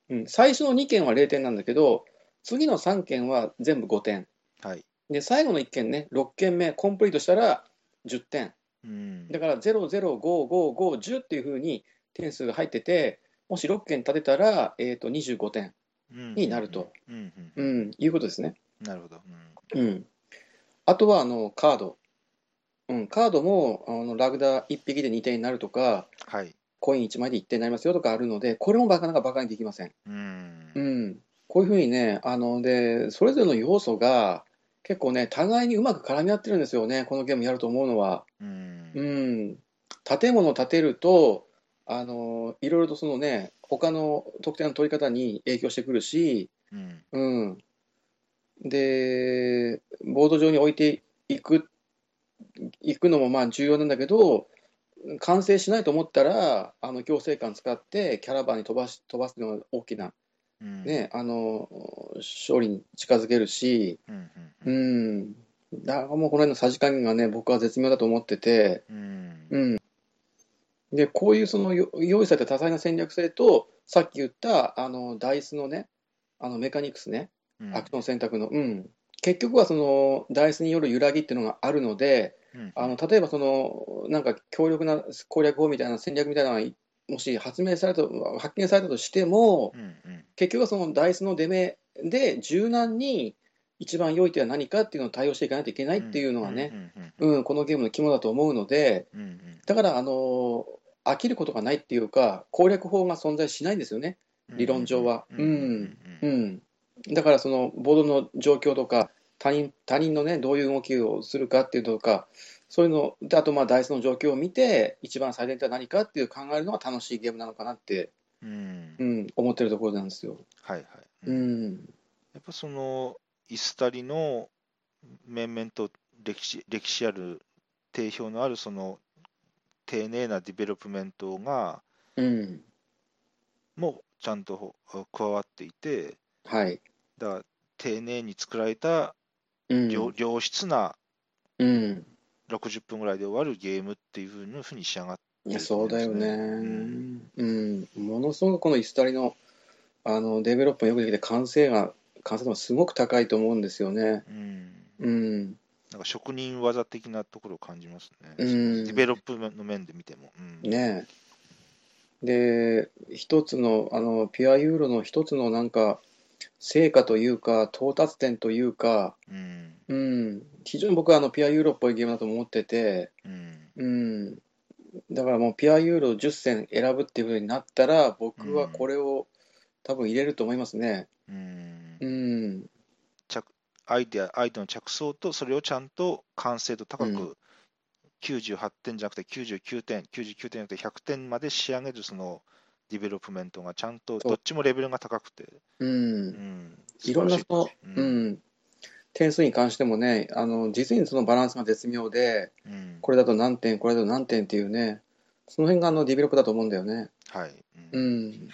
うん、最初の2軒は0点なんだけど、次の3軒は全部5点。はい。で、最後の1軒ね、6軒目、コンプリートしたら10点。うん。だから0、0、5、5、5、10っていうふうに点数が入ってて、もし6件立てたら、えー、と25点、うんになると。うん。ううん。ん、いうことですね。なるほど。うん。うん、あとはあのカード、うん、カードもあのラグダ1匹で2点になるとか、はい。コイン1枚で1点になりますよとかあるので、これもなかなかバカにできません。うんう。ん、こういうふうにね、あのでそれぞれの要素が結構ね、互いにうまく絡み合ってるんですよね、このゲームやると思うのは。うん。うん、建物を建てると、あのいろいろとそのね、他の得点の取り方に影響してくるし、うん。うん、で、ボード上に置いていく、いくのもまあ重要なんだけど、完成しないと思ったら、あの行政官使ってキャラバンに飛ばし飛ばすのが大きな、うん。ね、あの勝利に近づけるし、うん。ううん。ん、だからもうこの辺のさじ加減がね、僕は絶妙だと思ってて、うん。うん、でこういうそのよ用意された多彩な戦略性と、さっき言ったあのダイスのね、あのメカニクスね、うん。アクション選択の、うん、結局はそのダイスによる揺らぎっていうのがあるので、うん。あの例えばそのなんか強力な攻略法みたいな戦略みたいなのがもし発明された、発見されたとしても、うん。うん。結局はそのダイスの出目で柔軟に一番良い手は何かっていうのを対応していかないといけないっていうのがね、このゲームの肝だと思うので、うん。うん。だから、あの飽きることがないっていうか、攻略法が存在しないんですよね、理論上は。ううんん。うん、だから、そのボードの状況とか、他人他人のね、どういう動きをするかっていうのとか、そういうので、あと、まあ、ダイスの状況を見て、一番最善手は何かっていう考えるのが楽しいゲームなのかなって、うんう。ん、思ってるところなんですよ。はいはい。うん、やっぱそのイスタリの面々と歴史歴史ある定評のあるその丁寧なディベロップメントがうん、もちゃんと加わっていてはい。だから丁寧に作られたうん、良,、良質なうん、60分ぐらいで終わるゲームっていうふうに仕上がっていやそうだよね、うん。うん、ものすごくこのイスタリのあのデベロップもよくできて、完成が、完成度もすごく高いと思うんですよね。うん。うん、なんか職人技的なところを感じますね、うん。ディベロップの面で見ても。うん。ねえ。で、一つの、あの、ピュアユーロの一つのなんか、成果というか、到達点というか、うん。うん、非常に僕はあのピュアユーロっぽいゲームだと思ってて、うん。うん、だからもうピュアユーロ10選選ぶっていうふうになったら、僕はこれを多分入れると思いますね。うん。うん、アイデア、アイデアの着想と、それをちゃんと完成度高く、うん。98点じゃなくて99点、99点じゃなくて100点まで仕上げるそのディベロップメントがちゃんとどっちもレベルが高くて、う、うん。ん、いろんなううん。ん、点数に関してもね、あの実にそのバランスが絶妙で、うん。これだと何点、これだと何点っていうね、その辺があのディベロップだと思うんだよね。はい。ううん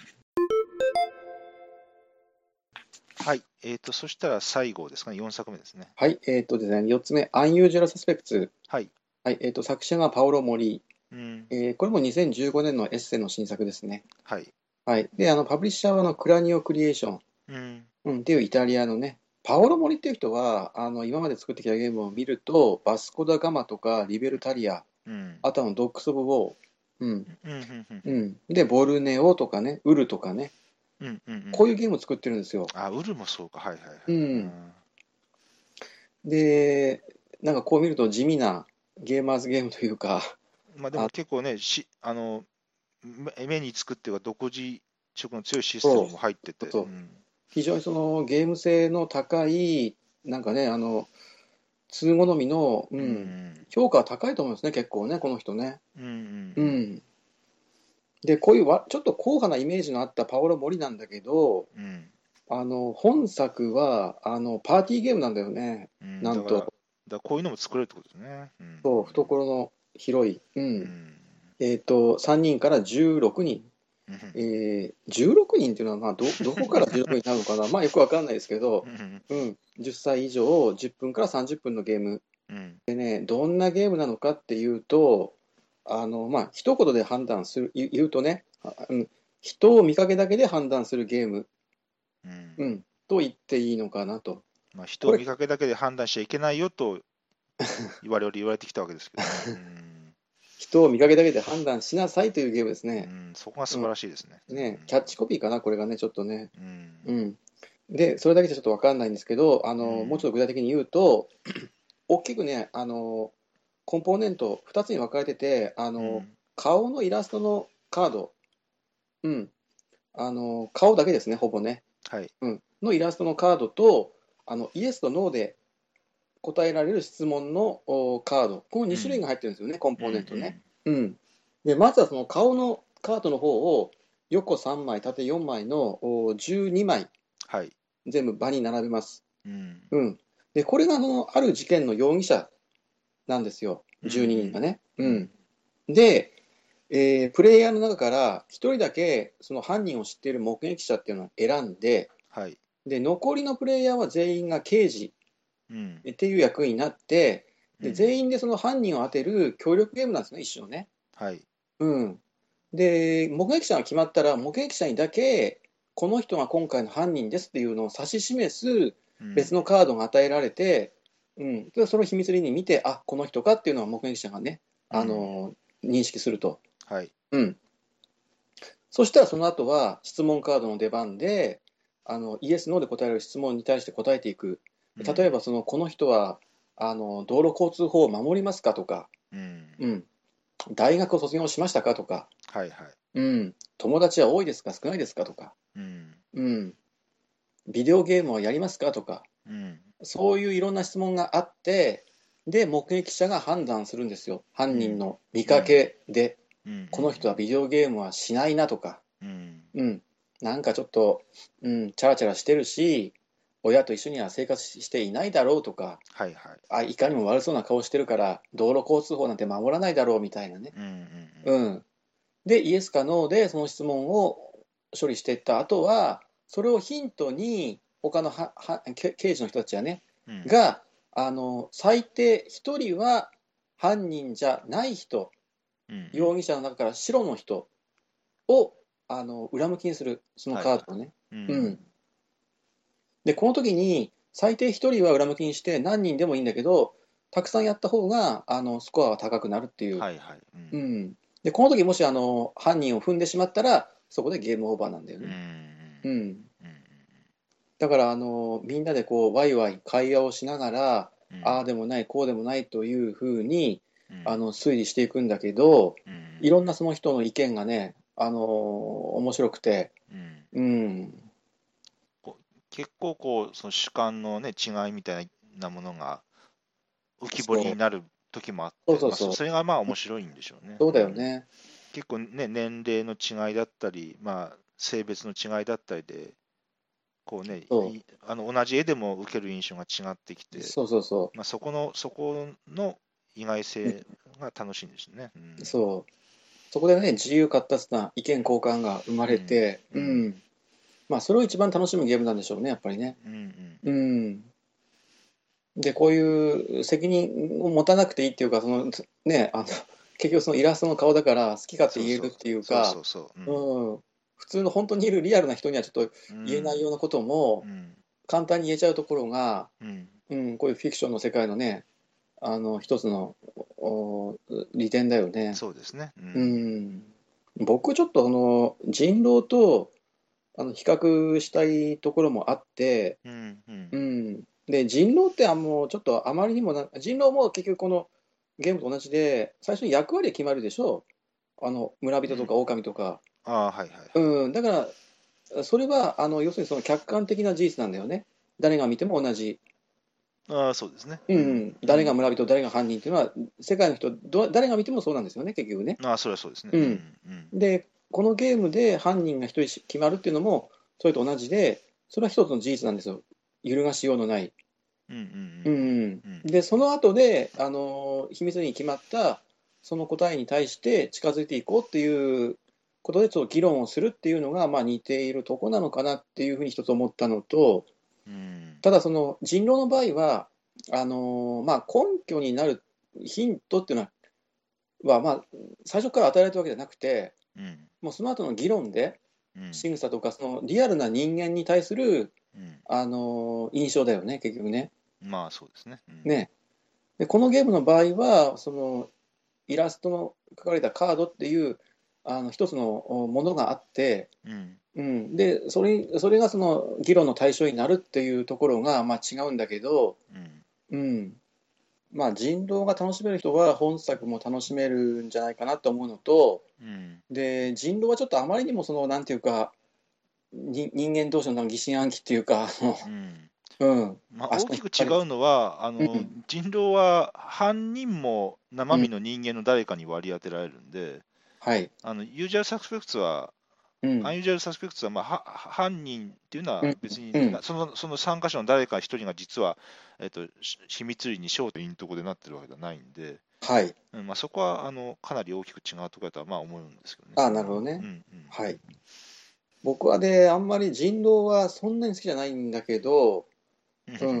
はい。えっ、と、そしたら最後ですかね、4作目ですね。はい、えっ、とですね、4つ目、アンユージュアル・サスペクツ。はい。はい、えっ、と、作者がパオロ・モリうん。ー。えーこれも2015年のエッセイの新作ですね。はい。はい。で、あの、パブリッシャーはあのクラニオ・クリエーション、うん。うん、っていうイタリアのね、パオロ・モリっていう人は、あの、今まで作ってきたゲームを見ると、バスコ・ダ・ガマとか、リベルタリア、うん。あとはドッグス・オブ・ウォー、うん、うん。うん。うん。で、ボルネオとかね、ウルとかね、うん。うん。こういうゲームを作ってるんですよ。あ、ウルもそうか。はいはいはい。うんで、なんかこう見ると地味なゲーマーズゲームというか、まあ、でも結構ね、しあの目目につくっていうか、独自色の強いシステムも入ってて、そうそううん非常にそのゲーム性の高い、なんかね、あの、通好みの、う、うんん評価は高いと思いますね、結構ね、この人ね。うんう、ん。で、こういうわちょっと硬派なイメージのあったパオロ・モリなんだけど、うんあの、本作は、あの、パーティーゲームなんだよね。うん、なんとだこういうのも作れるってことですね。うん、そう、懐の広い。う。うんんえっと、3人から16人。うんえー、16人っていうのは、まあ、ど、どこから16人になるのかな。まあ、よくわかんないですけど、うんうん。10歳以上、10分から30分のゲーム。うんでね、どんなゲームなのかっていうと、あの、まあ、一言で判断する、言うとね、人を見かけだけで判断するゲーム、うんうん、と言っていいのかなと。まあ、人を見かけだけで判断しちゃいけないよと言われ言われてきたわけですけど、ね 人を見かけだけで判断しなさいというゲームですうんね。うん、そこが素晴らしいですね。ね、キャッチコピーかな、これがね、ちょっとね。うんうん。で、それだけじゃちょっとわかんないんですけど、あの、うんもうちょっと具体的に言うと、大きくね、あの、コンポーネント2つに分かれてて、あの、うん。顔のイラストのカード、うん、あの顔だけですね、ほぼね、はい。うん、のイラストのカードと、あのイエスとノーで答えられる質問のおカード、この2種類が入ってるんですよね、コンポーネントね。うんでまずはその顔のカードの方を、横3枚、縦4枚のお12枚、はい。全部場に並べます。うん。うん、でこれがあのある事件の容疑者なんですよ、12人がね。うんで、えープレイヤーの中から1人だけその犯人を知っている目撃者っていうのを選んで、はい。で残りのプレイヤーは全員が刑事うん。っていう役になって、でうん全員でその犯人を当てる協力ゲームなんですね、一種のね。はい。うん、で、目撃者が決まったら、目撃者にだけ、この人が今回の犯人ですっていうのを指し示すうん別のカードが与えられて、うん、でそれを秘密裏に見て、あこの人かっていうのは目撃者がね、あの認識すると。はい。うん、そしたらその後は質問カードの出番で、あのイエス・ノーで答える質問に対して答えていく。例えばその、この人はあの道路交通法を守りますかとか、うん。うん、大学を卒業しましたかとか、はいはい。うん、友達は多いですか少ないですかとか、うん。うん、ビデオゲームはやりますかとか、うん。そういういろんな質問があって、で、目撃者が判断するんですよ。犯人の見かけで、うん。この人はビデオゲームはしないなとか、うん。うん、なんかちょっと、うん、チャラチャラしてるし、親と一緒には生活していないだろうとか、はいはい。あいかにも悪そうな顔してるから、道路交通法なんて守らないだろうみたいなね。うん。うん。うん、で、イエスかノーでその質問を処理していった後は、それをヒントに、他のははけ刑事の人たちはね、うん。が、あの最低1人は犯人じゃない人、うん、容疑者の中から白の人をあの裏向きにする、そのカードをね。ううんん。で、この時に、最低1人は裏向きにして、何人でもいいんだけど、たくさんやった方があのスコアは高くなるっていう。はいはい。う。うんん、でこの時もしあの犯人を踏んでしまったら、そこでゲームオーバーなんだようん。ね。うん。うん、うん。だからあの、みんなでこうワイワイ会話をしながら、ああでもない、こうでもないというふうにあ、の推理していくんだけど、うん。いろんなその人の意見がね、あの面白くて、うん。うん、結構こう、その主観のね、違いみたいなものが浮き彫りになる時もあって、そうそうそう。まあそれがまあ面白いんでしょうね。そうだよね。結構ね、年齢の違いだったり、まあ、性別の違いだったりで、こうね、そういあの同じ絵でも受ける印象が違ってきて、そうそうそまあ、そこの、そこの意外性が楽しいんですね。うんう、そう。そこでね、自由闊達な意見交換が生まれて、ううんん、まあ、それを一番楽しむゲームなんでしょうね、やっぱりね。うんうん。で、こういう責任を持たなくていいっていうか、そのね、あの結局そのイラストの顔だから好き勝手言えるっていうかそう、そうそう。うん、普通の本当にいるリアルな人にはちょっとうん。言えないようなこともうん。簡単に言えちゃうところが、うん。うん、こういうフィクションの世界のね、あの一つのお利点だよね。そうですね。ううん。ん、僕ちょっとあの人狼とあの比較したいところもあって、うんうん。うん、で人狼ってあもうちょっとあまりにもな人狼も結局このゲームと同じで、最初に役割が決まるでしょ。あの村人とか狼とか。ああ、はいはい。うん、だから、それはあの要するにその客観的な事実なんだよね。誰が見ても同じ。ああ、そうですね。うんうん、誰が村人、誰が犯人っていうのは、世界の人ど、誰が見てもそうなんですよね、結局ね。ああ、それはそうですね。うんうんで、このゲームで犯人が一人決まるっていうのも、それと同じで、それは一つの事実なんですよ。揺るがしようのない。うんうんううんんうんで、その後で、あの秘密裏に決まったその答えに対して近づいていこうっていうことで、ちょっと議論をするっていうのが、まあ、似ているとこなのかなっていうふうに一つ思ったのと、うん。ただ、その人狼の場合は、あのまあ、根拠になるヒントっていうのは、まあ、最初から与えられたわけじゃなくて、うん。もうその後の議論で、うん。仕草とか、そのリアルな人間に対する、うん。あの印象だよね、結局ね。まあそうですね。うん。ね。でこのゲームの場合は、そのイラストの描かれたカードっていうあの一つのおものがあって、うん。うん、でそれそれがその議論の対象になるっていうところが、まあ、違うんだけど、うん。うん。まあ、人狼が楽しめる人は本作も楽しめるんじゃないかなと思うのと、うん。で人狼はちょっとあまりにもそのなんていうかに人間同士の疑心暗鬼っていうか、うん。うん、まあ、あ大きく違うのは、あのうん。人狼は犯人も生身の人間の誰かに割り当てられるんで、はい、あのユージャルサスペクツは、うん。アンユージャルサスペクツは、まあ、は犯人っていうのはうん。別に、うん。そのその参加者の誰か一人が実は、えっとし秘密裏にショーとインとこでなってるわけではないんで、はい、うんまあ、そこはあのかなり大きく違うところだとはまあ思うんですけどね。あなるほどね。うんうん。はい。僕はね、あんまり人狼はそんなに好きじゃないんだけど、う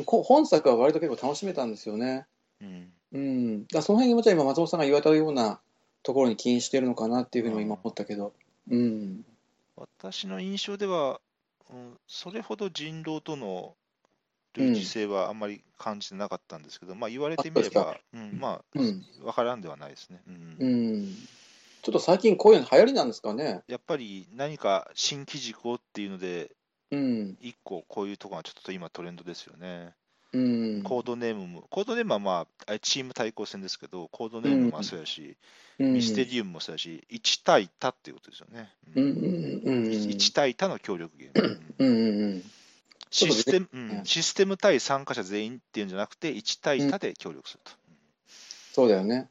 ん、こ本作は割と結構楽しめたんですよね。うん。うん、だその辺にもじゃあ今松本さんが言われたようなところに起因してるのかなっていうふうにも今思ったけど、うん、私の印象では、うん、それほど人狼との類似性はあんまり感じてなかったんですけど、まあ言われてみれば、うん、まあ、うん、わからんではないですね、うん。うん。ちょっと最近こういうの流行りなんですかね。やっぱり何か新機軸をっていうので、うん、一個こういうところがちょっと今トレンドですよね。うん、コードネームも、コードネームはまあ、チーム対抗戦ですけど、コードネームもそうやし、うん、ミステリウムもそうやし、1対他っていうことですよね。うん、うん、うん、1対他の協力ゲーム。うん。うん、うん、うん、システム、ううん。ん、システム対参加者全員っていうんじゃなくて、1対他で協力すると。そうだよね。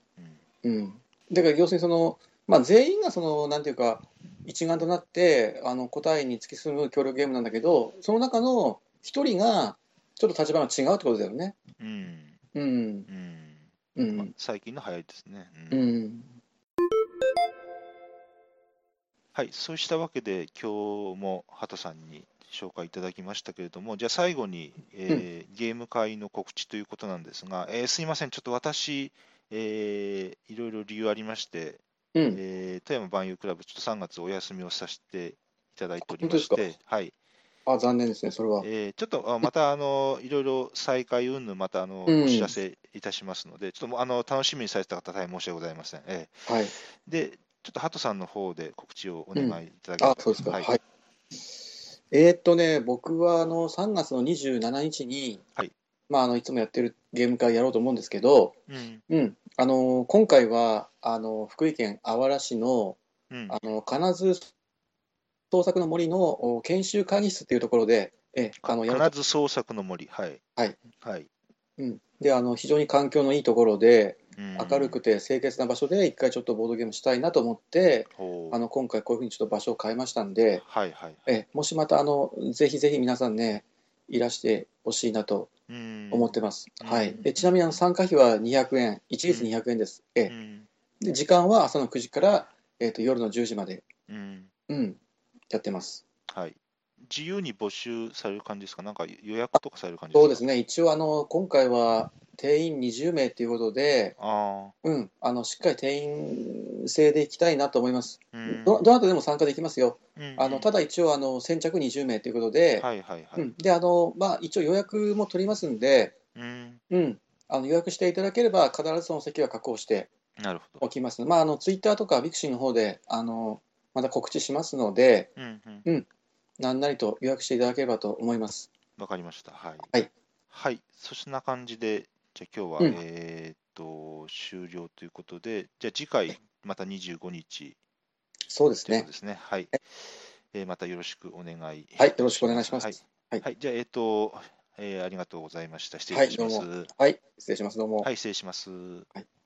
うん。うん、だから要するにその、まあ、全員がそのなんていうか一丸となってあの答えに突き進む協力ゲームなんだけどその中の一人がちょっと立場が違うってことだよね。うん。うん。うん。うん。まあ最近の流行りですね。ううん。んはい、そうしたわけで、今日も畑さんに紹介いただきましたけれども、じゃあ最後に、えーゲーム会の告知ということなんですが、えーすいません、ちょっと私、えーいろいろ理由ありまして、うん。えー富山万有クラブ、ちょっと3月お休みをさせていただいておりまして、はいあ残念ですねそれは。えーちょっとあまたあのいろいろ再開云々またあの、うん。お知らせいたしますので、ちょっとあの楽しみにされてた方、大変申し訳ございません。えはい。ーで、ちょっとハトさんの方で告知をお願いいただければあそうですか。ははい。い。えーっとね僕はあの3月の27日に、はい。まあ、あのいつもやってるゲーム会やろうと思うんですけど、うん。うん、あの今回はあの福井県あわら市のうん。あの金津創作の森のお研修会議室っていうところで、えあの金津創作の森、はい。はい。はい。うん、であの非常に環境のいいところで、うん。明るくて清潔な場所で一回ちょっとボードゲームしたいなと思って、あの今回こういうふうにちょっと場所を変えましたんで、はいはい。えもしまたあのぜひぜひ皆さんね、いらしてほしいなとうん。思ってます。うん。はい、でちなみにあの参加費は200円、一律200円です。えうん。で時間は朝の9時から、えー、と夜の10時まで、うん。うん、やってます。はい。自由に募集される感じですか？なんか予約とかされる感じですか？そうですね、一応あの、今回は定員20名ということで、あうん、あのしっかり定員制でいきたいなと思います。あ。うんどどなたでも参加できますよ。うんあのただ一応あの、先着20名ということで、はいはいはい。うん、であのまあ、一応予約も取りますんで、うん。うん、あの予約していただければ、必ずその席は確保してなるほど。おきます。まあ、あのツイッターとかビクシーの方であのまた告知しますので、うんうん。何なりと予約していただければと思います。わかりました。はい。はい。はい。そんな感じで、じゃあ今日は、うんえーっと、終了ということで、じゃあ次回、また25日そうですね。ですね。はい。えーまたよろしくお願い。はいはい、よろしくお願いします。はい。はいはいじゃあ、えーっと、えーありがとうございました。失礼します。はいはい、失礼します。どうも。はい、失礼します。